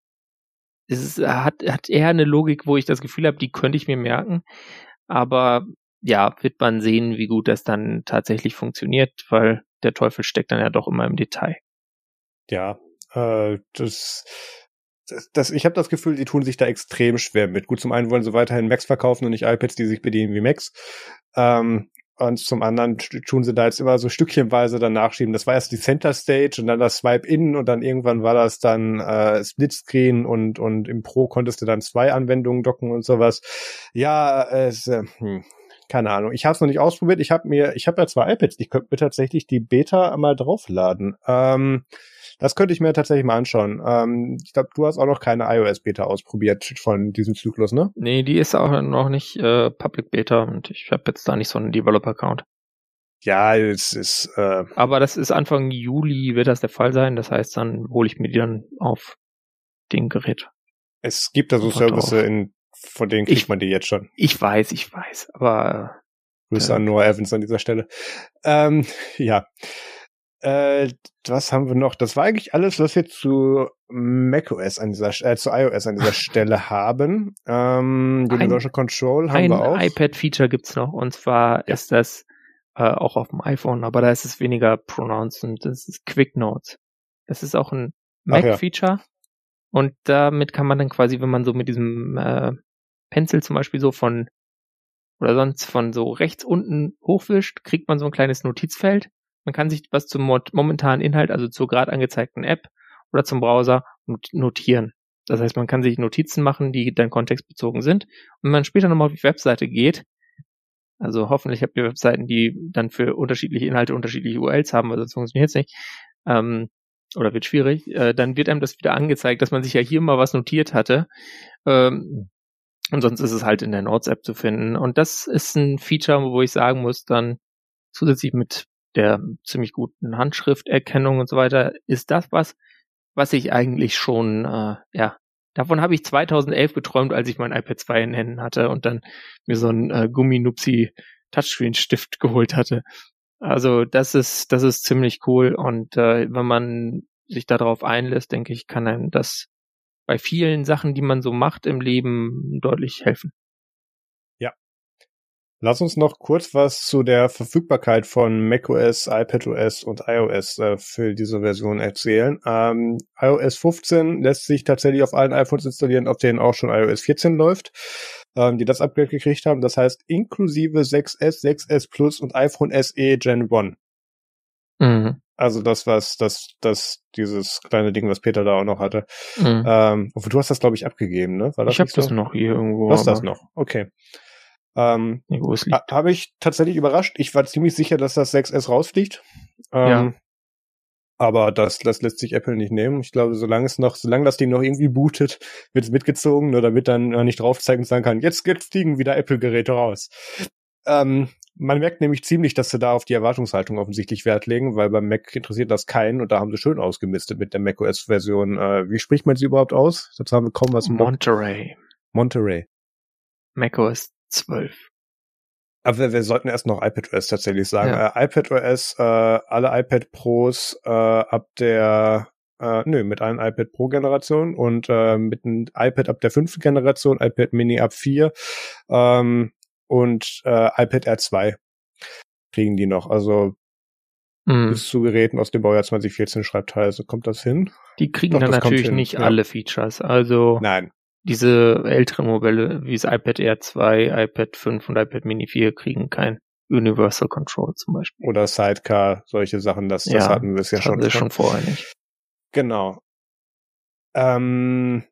es hat, hat eher eine Logik, wo ich das Gefühl habe, die könnte ich mir merken. Aber ja, wird man sehen, wie gut das dann tatsächlich funktioniert, weil der Teufel steckt dann ja doch immer im Detail.
Ja, äh, das das, das, ich habe das Gefühl, die tun sich da extrem schwer mit. Gut, zum einen wollen sie weiterhin Macs verkaufen und nicht iPads, die sich bedienen wie Macs. Ähm, und zum anderen tun sie da jetzt immer so stückchenweise dann nachschieben. Das war erst die Center Stage und dann das Swipe In und dann irgendwann war das dann äh, Splitscreen und und im Pro konntest du dann zwei Anwendungen docken und sowas. Ja, es, äh, hm, keine Ahnung. Ich habe es noch nicht ausprobiert. Ich habe mir, ich habe ja zwei iPads. Ich könnte mir tatsächlich die Beta mal draufladen. Ähm, das könnte ich mir tatsächlich mal anschauen. Ähm, ich glaube, du hast auch noch keine iOS-Beta ausprobiert von diesem Zyklus, ne?
Nee, die ist auch noch nicht äh, Public Beta und ich habe jetzt da nicht so einen Developer-Account.
Ja, es ist. Äh,
Aber das ist Anfang Juli wird das der Fall sein. Das heißt, dann hole ich mir die dann auf dem Gerät.
Es gibt da so Services, in, von denen kriegt ich, man die jetzt schon.
Ich weiß, ich weiß, aber.
Grüße äh, an Noah Evans an dieser Stelle. Ähm, ja. Äh, was haben wir noch? Das war eigentlich alles, was wir zu macOS an dieser, äh, zu iOS an dieser <laughs> Stelle haben. Ähm, Universal Control haben wir auch.
Ein iPad-Feature gibt's noch und zwar ja. ist das äh, auch auf dem iPhone, aber da ist es weniger pronounced und das ist Quick Notes. Das ist auch ein Mac-Feature ja. und damit kann man dann quasi, wenn man so mit diesem äh, Pencil zum Beispiel so von oder sonst von so rechts unten hochwischt, kriegt man so ein kleines Notizfeld man kann sich was zum momentanen Inhalt, also zur gerade angezeigten App oder zum Browser notieren. Das heißt, man kann sich Notizen machen, die dann kontextbezogen sind. Und wenn man später nochmal auf die Webseite geht, also hoffentlich habt ihr Webseiten, die dann für unterschiedliche Inhalte unterschiedliche URLs haben, weil sonst funktioniert es nicht, ähm, oder wird schwierig, äh, dann wird einem das wieder angezeigt, dass man sich ja hier mal was notiert hatte. Ähm, und sonst ist es halt in der Notes-App zu finden. Und das ist ein Feature, wo ich sagen muss, dann zusätzlich mit der ziemlich guten Handschrifterkennung und so weiter, ist das was, was ich eigentlich schon, äh, ja, davon habe ich 2011 geträumt, als ich mein iPad 2 in Händen hatte und dann mir so einen äh, Gumminupsi Touchscreen-Stift <laughs> geholt hatte. Also das ist, das ist ziemlich cool und äh, wenn man sich darauf einlässt, denke ich, kann einem das bei vielen Sachen, die man so macht im Leben, deutlich helfen.
Lass uns noch kurz was zu der Verfügbarkeit von macOS, iPadOS und iOS äh, für diese Version erzählen. Ähm, iOS 15 lässt sich tatsächlich auf allen iPhones installieren, auf denen auch schon iOS 14 läuft, ähm, die das Upgrade gekriegt haben. Das heißt inklusive 6S, 6S Plus und iPhone SE Gen 1. Mhm. Also das, was, das, das, dieses kleine Ding, was Peter da auch noch hatte. Mhm. Ähm, du hast das, glaube ich, abgegeben, ne?
War das ich habe so? das noch hier irgendwo.
Du hast das noch, okay. Ähm, Habe ich tatsächlich überrascht. Ich war ziemlich sicher, dass das 6S rausfliegt. Ähm, ja. Aber das, das lässt sich Apple nicht nehmen. Ich glaube, solange es noch, solange das Ding noch irgendwie bootet, wird es mitgezogen, nur damit dann nicht drauf zeigen und sagen kann, jetzt, jetzt fliegen wieder Apple-Geräte raus. Ähm, man merkt nämlich ziemlich, dass sie da auf die Erwartungshaltung offensichtlich Wert legen, weil beim Mac interessiert das keinen und da haben sie schön ausgemistet mit der macOS-Version. Äh, wie spricht man sie überhaupt aus? Dazu haben wir kaum was
im Monterey.
Monterey.
macOS 12.
Aber wir, wir sollten erst noch iPadOS tatsächlich sagen. Ja. Äh, iPadOS, äh, alle iPad Pros äh, ab der äh, nö, mit allen iPad Pro Generation und äh, mit einem iPad ab der fünften Generation, iPad Mini ab vier ähm, und äh, iPad R2 kriegen die noch. Also mm. bis zu Geräten aus dem Baujahr 2014 schreibt also kommt das hin?
Die kriegen Doch, dann natürlich nicht ja. alle Features. Also
Nein
diese älteren Modelle wie das iPad Air 2, iPad 5 und iPad Mini 4 kriegen kein Universal Control zum Beispiel.
Oder Sidecar, solche Sachen, das, das
ja,
hatten wir es ja schon.
Das schon vorher nicht.
Genau. Ähm,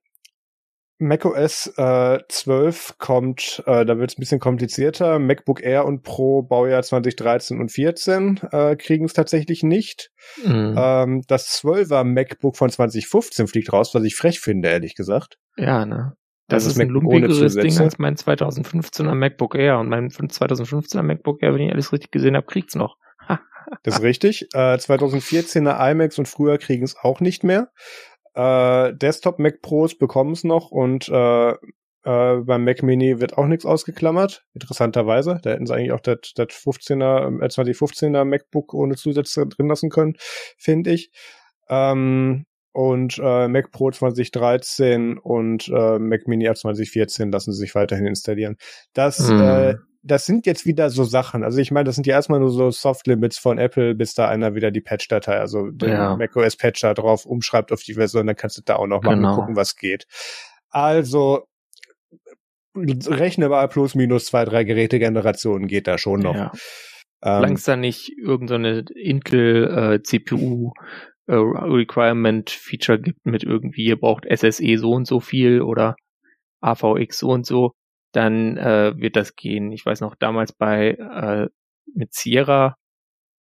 macOS äh, 12 kommt, äh, da wird es ein bisschen komplizierter. MacBook Air und Pro Baujahr 2013 und 14 äh, kriegen es tatsächlich nicht. Mhm. Ähm, das 12er MacBook von 2015 fliegt raus, was ich frech finde, ehrlich gesagt.
Ja, ne? Das, das ist ein lumpigeres Ding als mein 2015er MacBook Air. Und mein 2015er MacBook Air, wenn ich alles richtig gesehen habe, kriegt's noch. <laughs>
das ist richtig. Äh, 2014er iMacs und früher kriegen es auch nicht mehr. Äh, Desktop Mac Pros bekommen es noch und äh, äh, beim Mac Mini wird auch nichts ausgeklammert, interessanterweise. Da hätten sie eigentlich auch das, das 15er, äh, 2015er MacBook ohne Zusätze drin lassen können, finde ich. Ähm, und äh, Mac Pro 2013 und äh, Mac Mini ab 2014 lassen sie sich weiterhin installieren. Das, mm. äh, das sind jetzt wieder so Sachen. Also ich meine, das sind ja erstmal nur so Soft Limits von Apple, bis da einer wieder die Patch-Datei, also den ja. macOS Patch da drauf umschreibt auf die Version, dann kannst du da auch noch mal genau. gucken, was geht. Also rechnbar plus minus zwei, drei Gerätegenerationen geht da schon noch. Ja.
Ähm, Solange es da nicht irgendeine so Intel äh, CPU äh, Requirement Feature gibt mit irgendwie, ihr braucht SSE so und so viel oder AVX so und so, dann äh, wird das gehen. Ich weiß noch, damals bei äh, mit Sierra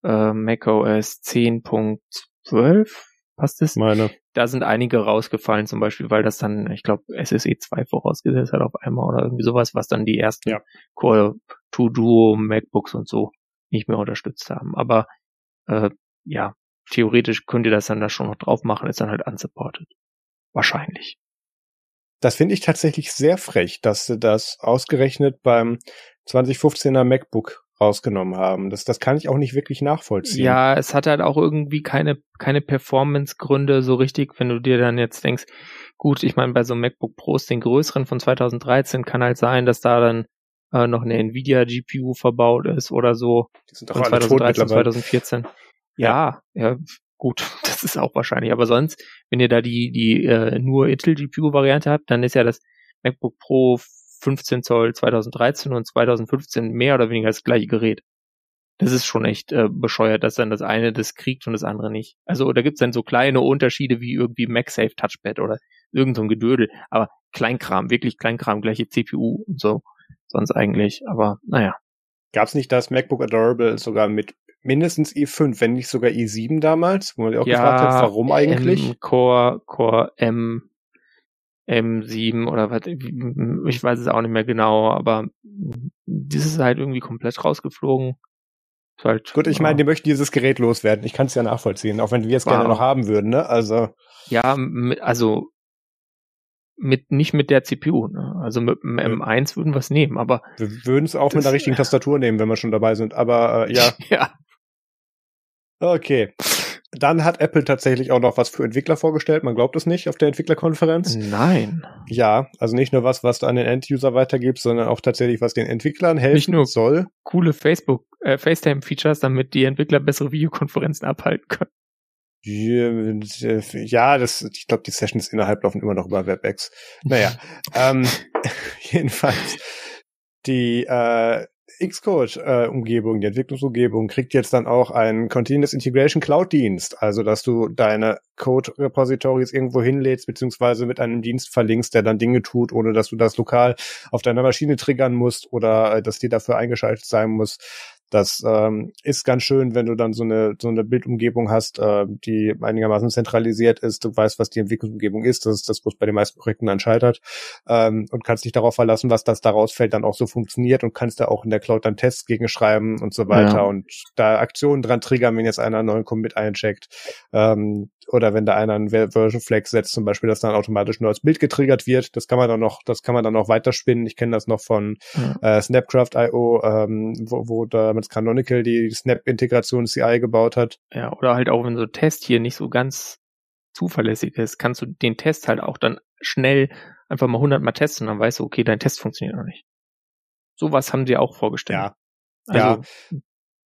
äh, macOS 10.12 passt es?
Meine.
Da sind einige rausgefallen, zum Beispiel, weil das dann, ich glaube, SSE 2 vorausgesetzt hat auf einmal oder irgendwie sowas, was dann die ersten ja. Core 2 Duo MacBooks und so nicht mehr unterstützt haben. Aber äh, ja, theoretisch könnt ihr das dann da schon noch drauf machen, ist dann halt unsupported. Wahrscheinlich.
Das finde ich tatsächlich sehr frech, dass sie das ausgerechnet beim 2015er MacBook rausgenommen haben. Das, das kann ich auch nicht wirklich nachvollziehen.
Ja, es hat halt auch irgendwie keine, keine Performance-Gründe so richtig, wenn du dir dann jetzt denkst, gut, ich meine, bei so einem MacBook Pros, den größeren von 2013, kann halt sein, dass da dann äh, noch eine Nvidia GPU verbaut ist oder so.
Die sind doch von 2013, 2014.
Ja, ja, gut, <laughs> das ist auch wahrscheinlich. Aber sonst, wenn ihr da die, die äh, nur Intel GPU-Variante habt, dann ist ja das MacBook Pro 15 Zoll 2013 und 2015 mehr oder weniger das gleiche Gerät. Das ist schon echt äh, bescheuert, dass dann das eine das kriegt und das andere nicht. Also da gibt's dann so kleine Unterschiede wie irgendwie MagSafe Touchpad oder irgend so ein Gedödel. Aber Kleinkram, wirklich Kleinkram, gleiche CPU und so. Sonst eigentlich. Aber naja.
Gab's nicht das MacBook Adorable sogar mit mindestens i5, wenn nicht sogar i7 damals, wo man auch ja, gefragt hat, warum eigentlich?
M Core, Core M, M7 oder was, ich weiß es auch nicht mehr genau, aber das ist halt irgendwie komplett rausgeflogen.
Halt, Gut, ich meine, die möchten dieses Gerät loswerden. Ich kann es ja nachvollziehen, auch wenn wir es wow. gerne noch haben würden, ne? Also.
Ja, also mit nicht mit der CPU. Ne? Also mit dem M1 würden wir es nehmen, aber
wir würden es auch mit der richtigen Tastatur nehmen, wenn wir schon dabei sind. Aber äh, ja. <laughs>
ja.
Okay. Dann hat Apple tatsächlich auch noch was für Entwickler vorgestellt. Man glaubt es nicht auf der Entwicklerkonferenz.
Nein.
Ja, also nicht nur was, was du an den End-User weitergibst, sondern auch tatsächlich, was den Entwicklern helfen nicht nur soll.
Coole Facebook, äh, FaceTime-Features, damit die Entwickler bessere Videokonferenzen abhalten können.
Ja, das, ich glaube, die Sessions innerhalb laufen immer noch über WebEx. Naja, <laughs> ähm, <laughs> jedenfalls die äh, Xcode-Umgebung, äh, die Entwicklungsumgebung, kriegt jetzt dann auch einen Continuous Integration Cloud-Dienst, also dass du deine Code-Repositories irgendwo hinlädst, beziehungsweise mit einem Dienst verlinkst, der dann Dinge tut, ohne dass du das lokal auf deiner Maschine triggern musst oder äh, dass die dafür eingeschaltet sein muss. Das ähm, ist ganz schön, wenn du dann so eine so eine Bildumgebung hast, äh, die einigermaßen zentralisiert ist. Du weißt, was die Entwicklungsumgebung ist. Das ist das, was bei den meisten Projekten dann scheitert. Ähm, und kannst dich darauf verlassen, was das daraus fällt, dann auch so funktioniert und kannst da auch in der Cloud dann Tests gegenschreiben und so weiter ja. und da Aktionen dran triggern, wenn jetzt einer einen neuen Commit eincheckt. Ähm, oder wenn da einer einen Version Flag setzt, zum Beispiel, dass dann automatisch nur als Bild getriggert wird. Das kann man dann noch, das kann man dann noch weiterspinnen. Ich kenne das noch von ja. äh, Snapcraft.io, ähm, wo, wo damals Canonical die Snap-Integration CI gebaut hat.
Ja, oder halt auch, wenn so Test hier nicht so ganz zuverlässig ist, kannst du den Test halt auch dann schnell einfach mal 100 Mal testen, dann weißt du, okay, dein Test funktioniert noch nicht. Sowas haben sie auch vorgestellt.
Ja. Also,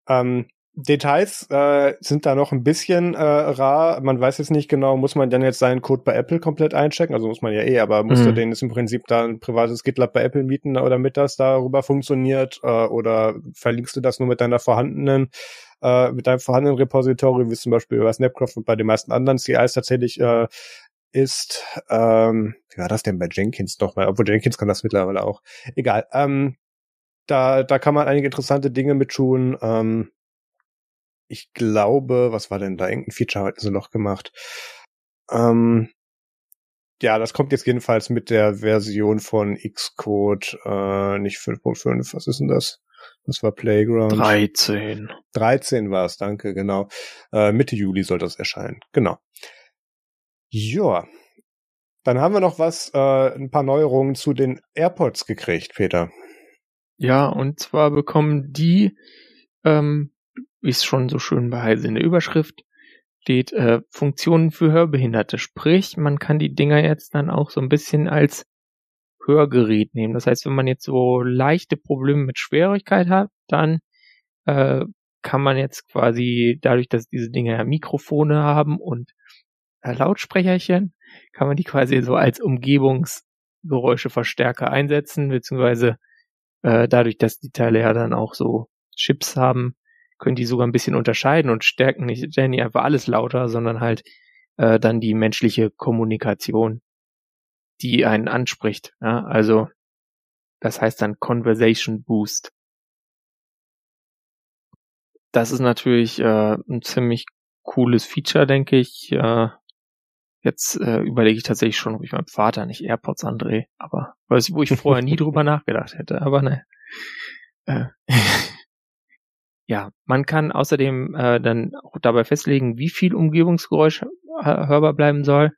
ja. Ähm, Details äh, sind da noch ein bisschen äh, rar. Man weiß jetzt nicht genau, muss man dann jetzt seinen Code bei Apple komplett einchecken? Also muss man ja eh, aber musst mhm. du den jetzt im Prinzip da ein privates GitLab bei Apple mieten oder mit das darüber funktioniert? Äh, oder verlinkst du das nur mit deiner vorhandenen, äh, mit deinem vorhandenen Repository, wie zum Beispiel bei Snapcraft und bei den meisten anderen CIs tatsächlich äh, ist, ähm, wie war das denn bei Jenkins doch mal? Obwohl Jenkins kann das mittlerweile auch. Egal. Ähm, da, da kann man einige interessante Dinge mit tun. Ähm, ich glaube, was war denn da? Irgendein Feature hatten sie noch gemacht. Ähm, ja, das kommt jetzt jedenfalls mit der Version von Xcode, äh, nicht 5.5, was ist denn das? Das war Playground.
13.
13 war es, danke, genau. Äh, Mitte Juli soll das erscheinen, genau. Ja, dann haben wir noch was, äh, ein paar Neuerungen zu den AirPods gekriegt, Peter.
Ja, und zwar bekommen die ähm, wie es schon so schön bei Heise in der Überschrift steht, äh, Funktionen für Hörbehinderte. Sprich, man kann die Dinger jetzt dann auch so ein bisschen als Hörgerät nehmen. Das heißt, wenn man jetzt so leichte Probleme mit Schwierigkeit hat, dann äh, kann man jetzt quasi dadurch, dass diese Dinger ja Mikrofone haben und äh, Lautsprecherchen, kann man die quasi so als Umgebungsgeräuscheverstärker einsetzen, beziehungsweise äh, dadurch, dass die Teile ja dann auch so Chips haben, können die sogar ein bisschen unterscheiden und stärken nicht, nicht einfach alles lauter, sondern halt äh, dann die menschliche Kommunikation, die einen anspricht. Ja? Also das heißt dann Conversation Boost. Das ist natürlich äh, ein ziemlich cooles Feature, denke ich. Äh, jetzt äh, überlege ich tatsächlich schon, ob ich meinem Vater nicht AirPods andrehe, aber weiß ich, wo ich vorher nie drüber nachgedacht hätte. Aber ne. Äh, <laughs> Ja, man kann außerdem äh, dann auch dabei festlegen, wie viel Umgebungsgeräusch hörbar bleiben soll.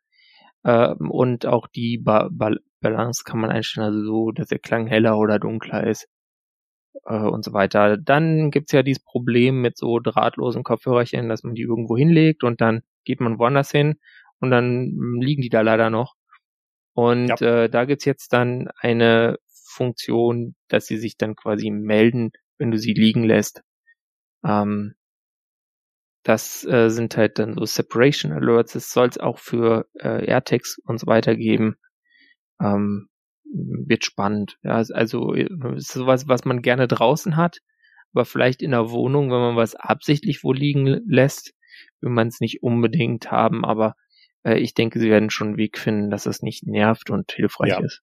Äh, und auch die ba ba Balance kann man einstellen, also so, dass der Klang heller oder dunkler ist äh, und so weiter. Dann gibt's ja dieses Problem mit so drahtlosen Kopfhörerchen, dass man die irgendwo hinlegt und dann geht man woanders hin und dann liegen die da leider noch. Und ja. äh, da gibt's jetzt dann eine Funktion, dass sie sich dann quasi melden, wenn du sie liegen lässt. Ähm, das äh, sind halt dann so Separation Alerts. Es soll es auch für äh, AirTags und so weiter geben. Ähm, wird spannend. Ja, also äh, ist sowas, was man gerne draußen hat, aber vielleicht in der Wohnung, wenn man was absichtlich wo liegen lässt, will man es nicht unbedingt haben. Aber äh, ich denke, sie werden schon einen Weg finden, dass es nicht nervt und hilfreich ja. ist.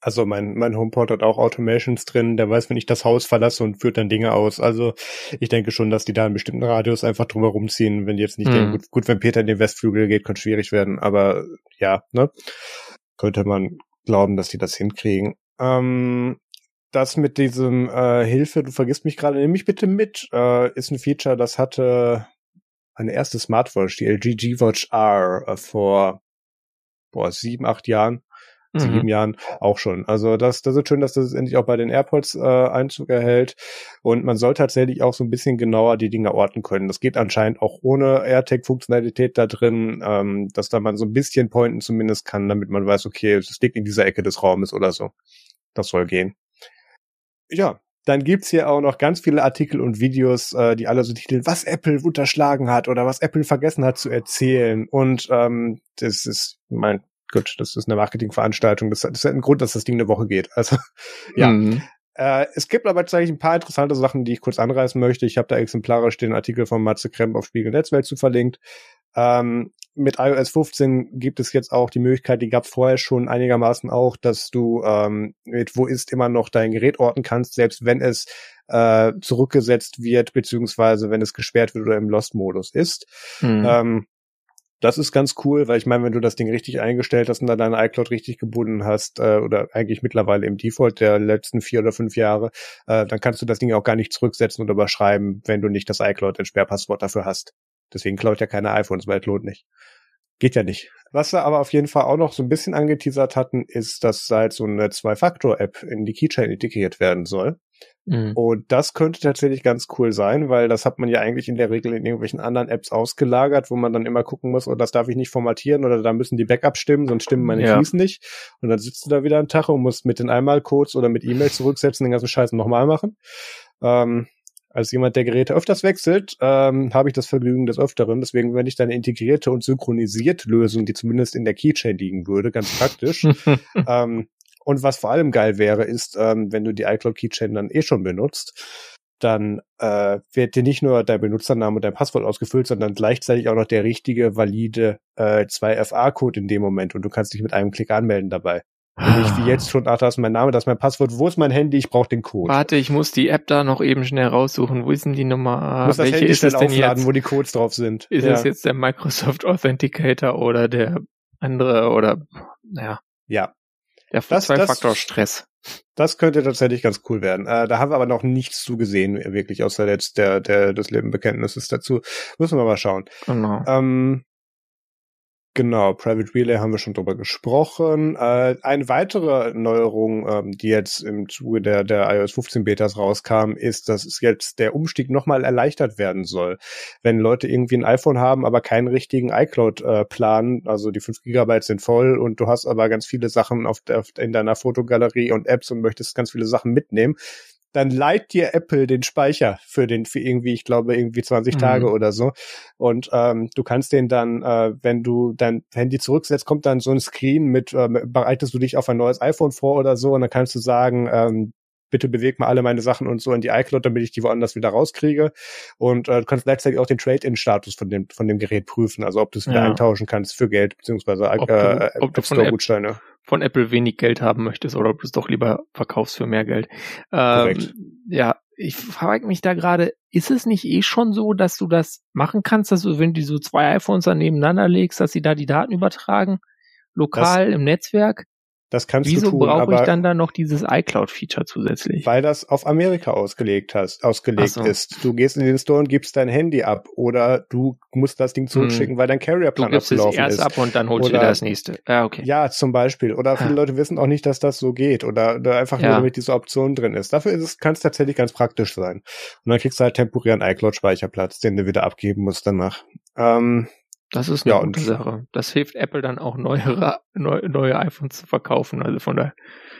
Also mein, mein HomePod hat auch Automations drin, der weiß, wenn ich das Haus verlasse und führt dann Dinge aus. Also ich denke schon, dass die da einen bestimmten Radius einfach drumherum ziehen, wenn die jetzt nicht mhm. denken, gut, gut, wenn Peter in den Westflügel geht, kann schwierig werden. Aber ja, ne? Könnte man glauben, dass die das hinkriegen. Ähm, das mit diesem äh, Hilfe, du vergisst mich gerade, nimm mich bitte mit, äh, ist ein Feature, das hatte eine erste Smartwatch, die LG G-Watch R, äh, vor boah, sieben, acht Jahren mhm. sieben Jahren auch schon. Also das, das ist schön, dass das endlich auch bei den AirPods äh, Einzug erhält. Und man soll tatsächlich auch so ein bisschen genauer die Dinge orten können. Das geht anscheinend auch ohne AirTag-Funktionalität da drin, ähm, dass da man so ein bisschen pointen zumindest kann, damit man weiß, okay, es liegt in dieser Ecke des Raumes oder so. Das soll gehen. Ja, dann gibt's hier auch noch ganz viele Artikel und Videos, äh, die alle so titeln, was Apple unterschlagen hat oder was Apple vergessen hat zu erzählen. Und ähm, das ist mein gut, das ist eine Marketingveranstaltung. Das, das ist ein Grund, dass das Ding eine Woche geht. Also <laughs> ja. Mhm. Äh, es gibt aber tatsächlich ein paar interessante Sachen, die ich kurz anreißen möchte. Ich habe da exemplarisch den Artikel von Matze Kremp auf Spiegel Netzwelt zu verlinkt. Ähm, mit iOS 15 gibt es jetzt auch die Möglichkeit, die gab vorher schon einigermaßen auch, dass du ähm, mit Wo ist immer noch dein Gerät orten kannst, selbst wenn es äh, zurückgesetzt wird, beziehungsweise wenn es gesperrt wird oder im Lost-Modus ist. Mhm. Ähm, das ist ganz cool, weil ich meine, wenn du das Ding richtig eingestellt hast und dann deine iCloud richtig gebunden hast, äh, oder eigentlich mittlerweile im Default der letzten vier oder fünf Jahre, äh, dann kannst du das Ding auch gar nicht zurücksetzen und überschreiben, wenn du nicht das iCloud-Entsperrpasswort dafür hast. Deswegen klaut ja keine iPhones, weil es lohnt nicht. Geht ja nicht. Was wir aber auf jeden Fall auch noch so ein bisschen angeteasert hatten, ist, dass halt so eine Zwei-Faktor-App in die Keychain integriert werden soll. Mhm. Und das könnte tatsächlich ganz cool sein, weil das hat man ja eigentlich in der Regel in irgendwelchen anderen Apps ausgelagert, wo man dann immer gucken muss, oh, das darf ich nicht formatieren oder da müssen die Backups stimmen, sonst stimmen meine ja. Keys nicht. Und dann sitzt du da wieder einen Tag und musst mit den Einmalcodes oder mit E-Mail zurücksetzen, den ganzen Scheiß nochmal machen. Ähm, als jemand, der Geräte öfters wechselt, ähm, habe ich das Vergnügen des Öfteren. Deswegen wenn ich da eine integrierte und synchronisierte Lösung, die zumindest in der Keychain liegen würde, ganz praktisch. <laughs> ähm, und was vor allem geil wäre, ist, ähm, wenn du die iCloud Keychain dann eh schon benutzt, dann äh, wird dir nicht nur dein Benutzername und dein Passwort ausgefüllt, sondern gleichzeitig auch noch der richtige, valide äh, 2FA-Code in dem Moment und du kannst dich mit einem Klick anmelden dabei. Und nicht wie jetzt schon, ach, da ist mein Name, das ist mein Passwort, wo ist mein Handy, ich brauche den Code.
Warte, ich muss die App da noch eben schnell raussuchen. Wo ist denn die Nummer?
Muss Welche ist es denn aufladen, jetzt? wo die Codes drauf sind.
Ist ja. es jetzt der Microsoft Authenticator oder der andere oder, naja.
Ja.
Der Zwei-Faktor-Stress.
Das könnte tatsächlich ganz cool werden. Äh, da haben wir aber noch nichts zu gesehen, wirklich, außer jetzt der, der, des Lebenbekenntnisses dazu. Müssen wir mal schauen. Genau. Ähm, Genau, Private Relay haben wir schon drüber gesprochen. Äh, eine weitere Neuerung, ähm, die jetzt im Zuge der, der iOS 15 Betas rauskam, ist, dass es jetzt der Umstieg nochmal erleichtert werden soll. Wenn Leute irgendwie ein iPhone haben, aber keinen richtigen iCloud-Plan, äh, also die 5 Gigabyte sind voll und du hast aber ganz viele Sachen auf, der, in deiner Fotogalerie und Apps und möchtest ganz viele Sachen mitnehmen, dann leiht dir Apple den Speicher für den für irgendwie, ich glaube, irgendwie 20 mhm. Tage oder so. Und ähm, du kannst den dann, äh, wenn du dein Handy zurücksetzt, kommt dann so ein Screen mit, äh, bereitest du dich auf ein neues iPhone vor oder so und dann kannst du sagen, ähm, bitte beweg mal alle meine Sachen und so in die iCloud, damit ich die woanders wieder rauskriege. Und äh, du kannst gleichzeitig auch den Trade-in-Status von dem, von dem Gerät prüfen, also ob du es wieder ja. eintauschen kannst für Geld, beziehungsweise äh, ob äh,
ob App Store-Gutscheine von Apple wenig Geld haben möchtest oder ob du es doch lieber verkaufst für mehr Geld. Ähm, ja, ich frage mich da gerade, ist es nicht eh schon so, dass du das machen kannst, dass du, wenn du so zwei iPhones dann nebeneinander legst, dass sie da die Daten übertragen, lokal das, im Netzwerk?
Das kannst
Wieso
du tun.
Wieso brauche ich dann da noch dieses iCloud-Feature zusätzlich?
Weil das auf Amerika ausgelegt hast, ausgelegt so. ist. Du gehst in den Store und gibst dein Handy ab oder du musst das Ding zurückschicken, hm. weil dein Carrier-Plan abgelaufen ist. Du gibst es erst
ab und dann holst du das nächste. Ja, okay.
Ja, zum Beispiel. Oder viele ja. Leute wissen auch nicht, dass das so geht oder, oder einfach ja. nur damit diese Option drin ist. Dafür ist es, kann es tatsächlich ganz praktisch sein. Und dann kriegst du halt temporären iCloud-Speicherplatz, den du wieder abgeben musst danach. Ähm,
das ist eine ja, gute Sache. Das hilft Apple dann auch neuere, neu, neue iPhones zu verkaufen. Also von daher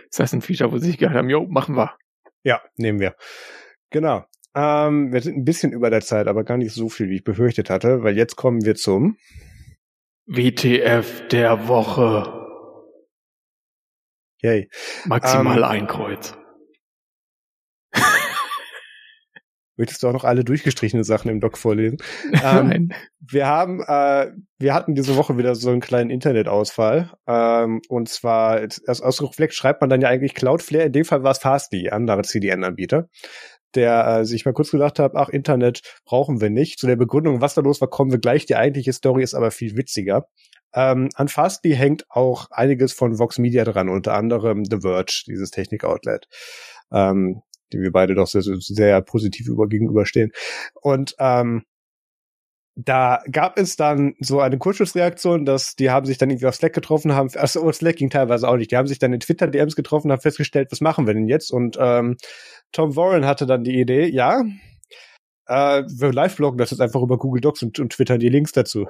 ist das ein Feature, wo sie sich gedacht haben, jo, machen wir.
Ja, nehmen wir. Genau. Ähm, wir sind ein bisschen über der Zeit, aber gar nicht so viel, wie ich befürchtet hatte, weil jetzt kommen wir zum
WTF der Woche.
Yay.
Maximal ähm, ein Kreuz.
Möchtest du auch noch alle durchgestrichene Sachen im Doc vorlesen? <laughs> ähm, wir haben, äh, wir hatten diese Woche wieder so einen kleinen Internetausfall. Ähm, und zwar, aus, aus Reflex schreibt man dann ja eigentlich Cloudflare. In dem Fall war es Fastly, andere CDN-Anbieter der äh, sich mal kurz gedacht hat, ach, Internet brauchen wir nicht. Zu der Begründung, was da los war, kommen wir gleich. Die eigentliche Story ist aber viel witziger. Ähm, an Fastly hängt auch einiges von Vox Media dran, unter anderem The Verge, dieses Technik-Outlet. Ähm, dem wir beide doch sehr, sehr positiv über gegenüberstehen. Und ähm, da gab es dann so eine Kurzschlussreaktion, dass die haben sich dann irgendwie auf Slack getroffen, haben, also Slack ging teilweise auch nicht, die haben sich dann in Twitter-DMs getroffen, haben festgestellt, was machen wir denn jetzt? Und ähm, Tom Warren hatte dann die Idee, ja, äh, wir live-bloggen das jetzt einfach über Google Docs und, und twittern die Links dazu.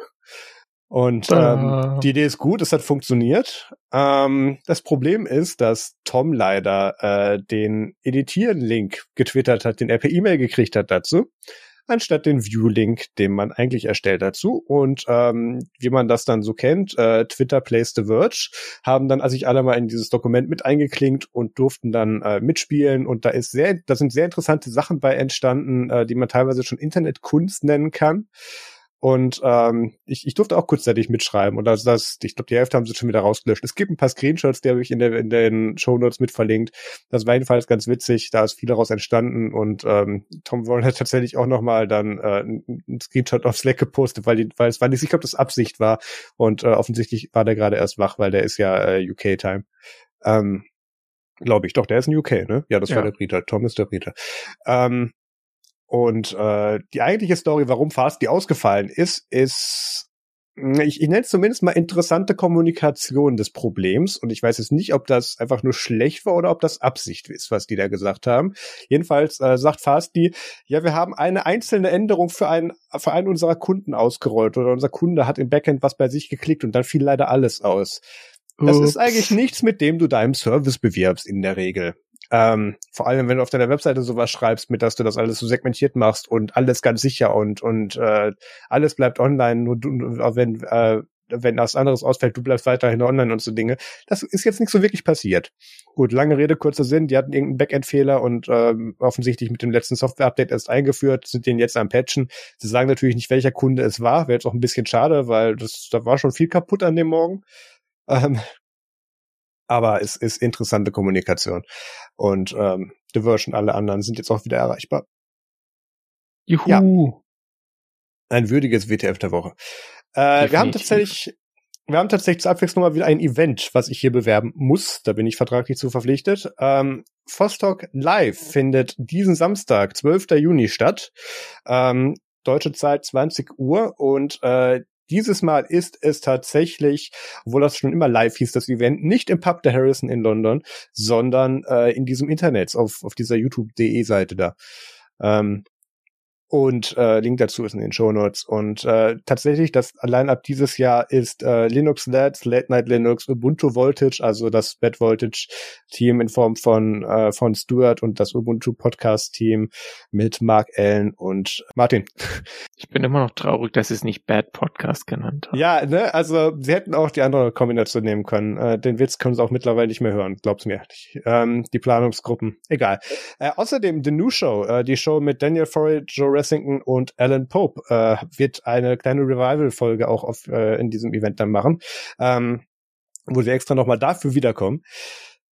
Und ähm, die Idee ist gut, es hat funktioniert. Ähm, das Problem ist, dass Tom leider äh, den Editieren-Link getwittert hat, den er per E-Mail gekriegt hat dazu. anstatt den View-Link, den man eigentlich erstellt dazu. Und ähm, wie man das dann so kennt, äh, Twitter plays the Verge, haben dann also sich alle mal in dieses Dokument mit eingeklinkt und durften dann äh, mitspielen. Und da ist sehr, da sind sehr interessante Sachen bei entstanden, äh, die man teilweise schon Internetkunst nennen kann. Und ähm, ich, ich durfte auch kurzzeitig mitschreiben und das, das ich glaube, die Hälfte haben sie schon wieder rausgelöscht. Es gibt ein paar Screenshots, die habe ich in, der, in den Shownotes mit verlinkt. Das war jedenfalls ganz witzig, da ist viel daraus entstanden und ähm, Tom Warren hat tatsächlich auch nochmal dann äh, einen Screenshot auf Slack gepostet, weil, die, weil es war nicht, ich glaube, das Absicht war und äh, offensichtlich war der gerade erst wach, weil der ist ja äh, UK-Time. Ähm, Glaube ich, doch, der ist in UK, ne? Ja, das ja. war der Brite. Tom ist der Brite. Ähm, und äh, die eigentliche Story, warum Fast die ausgefallen ist, ist hm, ich, ich nenne es zumindest mal interessante Kommunikation des Problems. Und ich weiß jetzt nicht, ob das einfach nur schlecht war oder ob das Absicht ist, was die da gesagt haben. Jedenfalls äh, sagt Fasti, ja, wir haben eine einzelne Änderung für einen, für einen unserer Kunden ausgerollt oder unser Kunde hat im Backend was bei sich geklickt und dann fiel leider alles aus. Das Ups. ist eigentlich nichts, mit dem du deinem Service bewirbst in der Regel. Ähm, vor allem, wenn du auf deiner Webseite sowas schreibst, mit dass du das alles so segmentiert machst und alles ganz sicher und und äh, alles bleibt online, nur du, wenn äh, wenn was anderes ausfällt, du bleibst weiterhin online und so Dinge. Das ist jetzt nicht so wirklich passiert. Gut, lange Rede, kurzer Sinn. Die hatten irgendeinen Backend-Fehler und ähm, offensichtlich mit dem letzten Software-Update erst eingeführt, sind den jetzt am Patchen. Sie sagen natürlich nicht, welcher Kunde es war. Wäre jetzt auch ein bisschen schade, weil das, da war schon viel kaputt an dem Morgen. Ähm, aber es ist interessante Kommunikation. Und ähm, Diversion, alle anderen sind jetzt auch wieder erreichbar.
Juhu. Ja.
Ein würdiges WTF der Woche. Äh, wir haben tatsächlich, wir haben tatsächlich zur Abwechslung mal wieder ein Event, was ich hier bewerben muss. Da bin ich vertraglich zu verpflichtet. Ähm, Vostok Live findet diesen Samstag, 12. Juni statt. Ähm, deutsche Zeit 20 Uhr und äh, dieses Mal ist es tatsächlich, obwohl das schon immer live hieß, das Event, nicht im Pub der Harrison in London, sondern äh, in diesem Internet, auf, auf dieser YouTube.de Seite da. Ähm, und äh, Link dazu ist in den Show Notes. Und äh, tatsächlich, das Line-Up dieses Jahr ist äh, Linux Labs, Late Night Linux, Ubuntu Voltage, also das Bad Voltage Team in Form von äh, von Stuart und das Ubuntu Podcast Team mit Mark Allen und Martin. <laughs>
Ich bin immer noch traurig, dass sie es nicht Bad Podcast genannt haben.
Ja, ne, also sie hätten auch die andere Kombination nehmen können. Äh, den Witz können sie auch mittlerweile nicht mehr hören, glaub's mir. Ähm, die Planungsgruppen, egal. Äh, außerdem The New Show, äh, die Show mit Daniel Forey, Joe Ressington und Alan Pope äh, wird eine kleine Revival-Folge auch auf, äh, in diesem Event dann machen, ähm, wo sie extra nochmal dafür wiederkommen.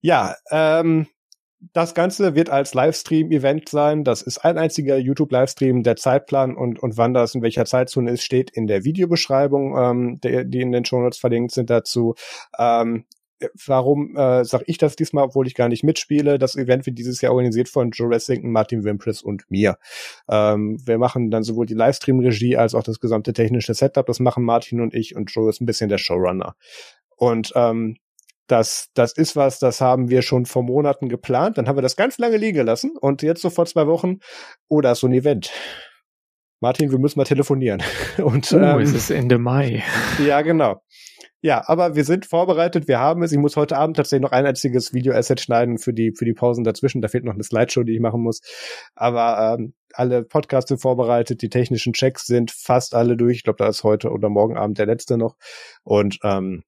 Ja, ähm, das Ganze wird als Livestream-Event sein. Das ist ein einziger YouTube-Livestream. Der Zeitplan und, und wann das in welcher Zeitzone ist, steht in der Videobeschreibung, ähm, der, die in den Shownotes verlinkt sind dazu. Ähm, warum äh, sage ich das diesmal, obwohl ich gar nicht mitspiele? Das Event wird dieses Jahr organisiert von Joe Ressington, Martin Wimpress und mir. Ähm, wir machen dann sowohl die Livestream-Regie als auch das gesamte technische Setup. Das machen Martin und ich und Joe ist ein bisschen der Showrunner. Und ähm, das, das ist was, das haben wir schon vor Monaten geplant. Dann haben wir das ganz lange liegen gelassen und jetzt so vor zwei Wochen, oh, da ist so ein Event. Martin, wir müssen mal telefonieren. <laughs> Und,
oh, ähm, es ist Ende Mai.
Ja, genau. Ja, aber wir sind vorbereitet, wir haben es. Ich muss heute Abend tatsächlich noch ein einziges Video-Asset schneiden für die, für die Pausen dazwischen. Da fehlt noch eine Slideshow, die ich machen muss. Aber ähm, alle Podcasts sind vorbereitet, die technischen Checks sind fast alle durch. Ich glaube, da ist heute oder morgen Abend der letzte noch. Und ähm,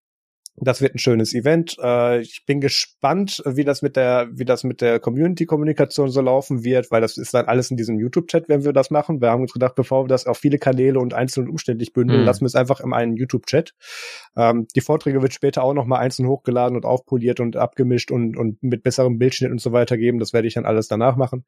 das wird ein schönes Event. Äh, ich bin gespannt, wie das mit der, wie das mit der Community-Kommunikation so laufen wird, weil das ist dann alles in diesem YouTube-Chat, wenn wir das machen. Wir haben uns gedacht, bevor wir das auf viele Kanäle und einzeln und umständlich bündeln, mhm. lassen wir es einfach in einen YouTube-Chat. Ähm, die Vorträge wird später auch nochmal einzeln hochgeladen und aufpoliert und abgemischt und, und mit besserem Bildschnitt und so weiter geben. Das werde ich dann alles danach machen.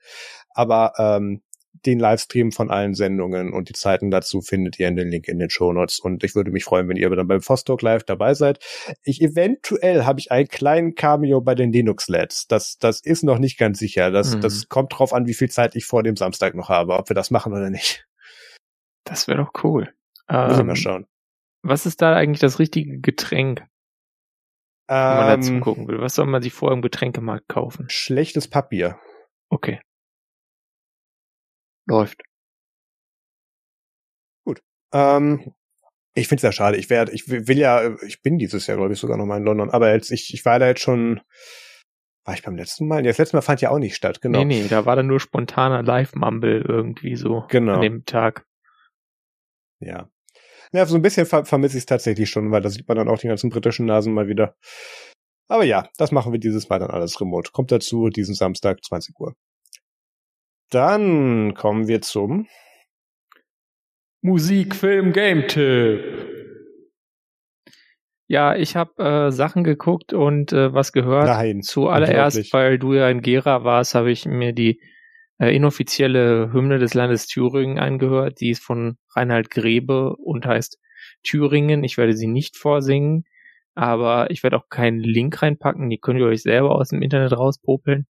Aber ähm, den Livestream von allen Sendungen und die Zeiten dazu findet ihr in den Link in den Show Notes. Und ich würde mich freuen, wenn ihr dann beim Vostok Live dabei seid. Ich eventuell habe ich einen kleinen Cameo bei den Linux Lads. Das, das ist noch nicht ganz sicher. Das, mhm. das kommt drauf an, wie viel Zeit ich vor dem Samstag noch habe, ob wir das machen oder nicht.
Das wäre doch cool.
Müssen wir mal ähm, schauen.
Was ist da eigentlich das richtige Getränk? Wenn man ähm, dazu gucken will. Was soll man sich vorher im Getränkemarkt kaufen?
Schlechtes Papier.
Okay. Läuft.
Gut. Ähm, ich finde es ja schade. Ich werde, ich will ja, ich bin dieses Jahr, glaube ich, sogar noch mal in London. Aber jetzt, ich, ich war da jetzt schon War ich beim letzten Mal? Das letzte Mal fand ja auch nicht statt, genau.
Nee, nee, da war dann nur spontaner Live-Mumble irgendwie so genau. an dem Tag.
Ja. Ja, so ein bisschen ver vermisse ich es tatsächlich schon, weil da sieht man dann auch die ganzen britischen Nasen mal wieder. Aber ja, das machen wir dieses Mal dann alles remote. Kommt dazu diesen Samstag, 20 Uhr. Dann kommen wir zum
Musik, Film, Game-Tipp. Ja, ich habe äh, Sachen geguckt und äh, was gehört.
Nein.
Zuallererst, weil du ja in Gera warst, habe ich mir die äh, inoffizielle Hymne des Landes Thüringen angehört. Die ist von Reinhard Grebe und heißt Thüringen. Ich werde sie nicht vorsingen, aber ich werde auch keinen Link reinpacken. Die könnt ihr euch selber aus dem Internet rauspopeln.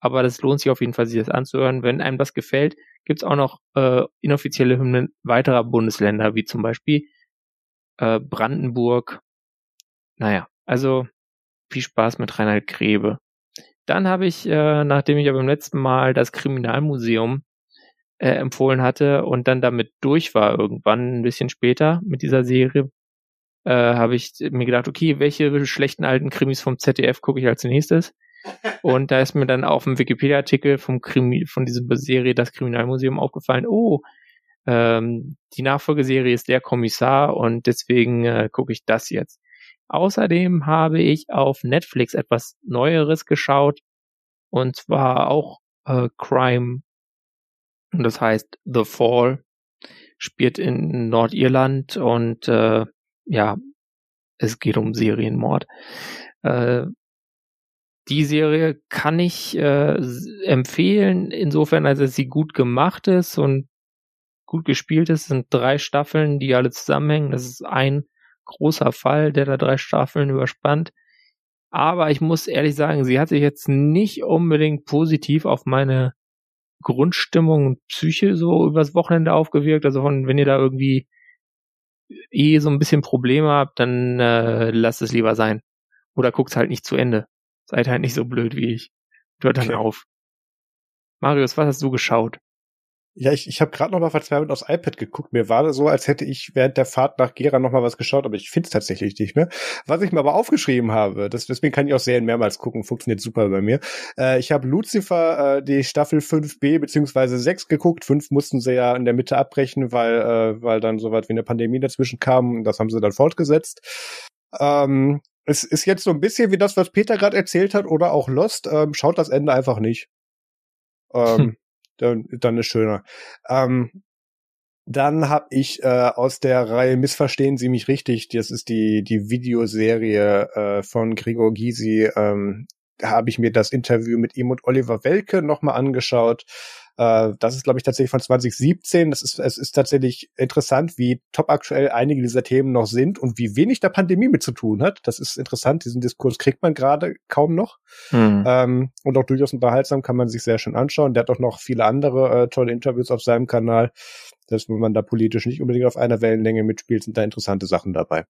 Aber das lohnt sich auf jeden Fall, sich das anzuhören. Wenn einem das gefällt, gibt's auch noch äh, inoffizielle Hymnen weiterer Bundesländer, wie zum Beispiel äh, Brandenburg. Naja, also viel Spaß mit Reinhard Grebe. Dann habe ich, äh, nachdem ich ja beim letzten Mal das Kriminalmuseum äh, empfohlen hatte und dann damit durch war irgendwann ein bisschen später mit dieser Serie, äh, habe ich mir gedacht, okay, welche schlechten alten Krimis vom ZDF gucke ich als nächstes? Und da ist mir dann auf dem Wikipedia-Artikel vom Krimi, von dieser Serie Das Kriminalmuseum aufgefallen, oh, ähm, die Nachfolgeserie ist der Kommissar und deswegen äh, gucke ich das jetzt. Außerdem habe ich auf Netflix etwas Neueres geschaut und zwar auch äh, Crime und das heißt The Fall spielt in Nordirland und äh, ja es geht um Serienmord. Äh, die Serie kann ich äh, empfehlen, insofern, als sie gut gemacht ist und gut gespielt ist. Es sind drei Staffeln, die alle zusammenhängen. Das ist ein großer Fall, der da drei Staffeln überspannt. Aber ich muss ehrlich sagen, sie hat sich jetzt nicht unbedingt positiv auf meine Grundstimmung und Psyche so übers Wochenende aufgewirkt. Also von, wenn ihr da irgendwie eh so ein bisschen Probleme habt, dann äh, lasst es lieber sein. Oder guckt halt nicht zu Ende. Seid halt nicht so blöd wie ich. Hört dann okay. auf. Marius, was hast du geschaut?
Ja, ich, ich habe gerade noch mal verzweifelt aufs iPad geguckt. Mir war so, als hätte ich während der Fahrt nach Gera noch mal was geschaut, aber ich finde es tatsächlich nicht mehr. Was ich mir aber aufgeschrieben habe, das, deswegen kann ich auch Serien mehrmals gucken, funktioniert super bei mir. Äh, ich habe Lucifer, äh, die Staffel 5b beziehungsweise 6 geguckt. 5 mussten sie ja in der Mitte abbrechen, weil, äh, weil dann so was wie eine Pandemie dazwischen kam. Das haben sie dann fortgesetzt. Ähm, es ist jetzt so ein bisschen wie das, was Peter gerade erzählt hat, oder auch Lost. Ähm, schaut das Ende einfach nicht. Ähm, hm. <laughs> dann, dann ist schöner. Ähm, dann habe ich äh, aus der Reihe Missverstehen Sie mich richtig, das ist die, die Videoserie äh, von Gregor Gysi, ähm, habe ich mir das Interview mit ihm und Oliver Welke nochmal angeschaut. Äh, das ist, glaube ich, tatsächlich von 2017. Das ist, es ist tatsächlich interessant, wie top aktuell einige dieser Themen noch sind und wie wenig der Pandemie mit zu tun hat. Das ist interessant. Diesen Diskurs kriegt man gerade kaum noch. Mhm. Ähm, und auch durchaus unterhaltsam kann man sich sehr schön anschauen. Der hat auch noch viele andere äh, tolle Interviews auf seinem Kanal. Dass wenn man da politisch nicht unbedingt auf einer Wellenlänge mitspielt, sind da interessante Sachen dabei.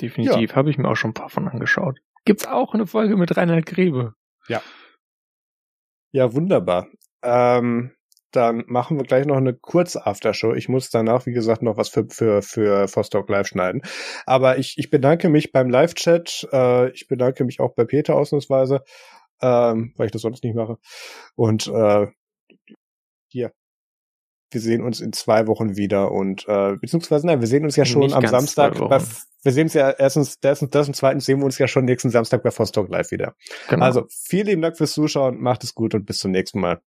Definitiv, ja. habe ich mir auch schon ein paar von angeschaut. Gibt's auch eine Folge mit Reinhard Grebe?
Ja. Ja, wunderbar. Ähm, dann machen wir gleich noch eine kurze Aftershow. Ich muss danach, wie gesagt, noch was für, für, für Vostok Live schneiden. Aber ich, ich bedanke mich beim Live-Chat. Äh, ich bedanke mich auch bei Peter ausnahmsweise, ähm, weil ich das sonst nicht mache. Und äh, hier, wir sehen uns in zwei Wochen wieder und äh, beziehungsweise nein, wir sehen uns ja schon am Samstag. Bei, wir sehen uns ja erstens, erstens das und zweitens sehen wir uns ja schon nächsten Samstag bei Vostok Live wieder. Genau. Also vielen lieben Dank fürs Zuschauen, macht es gut und bis zum nächsten Mal.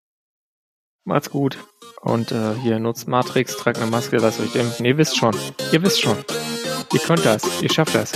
Macht's gut. Und äh, hier nutzt Matrix, tragt eine Maske, lasst euch impfen. Ihr wisst schon. Ihr wisst schon. Ihr könnt das. Ihr schafft das.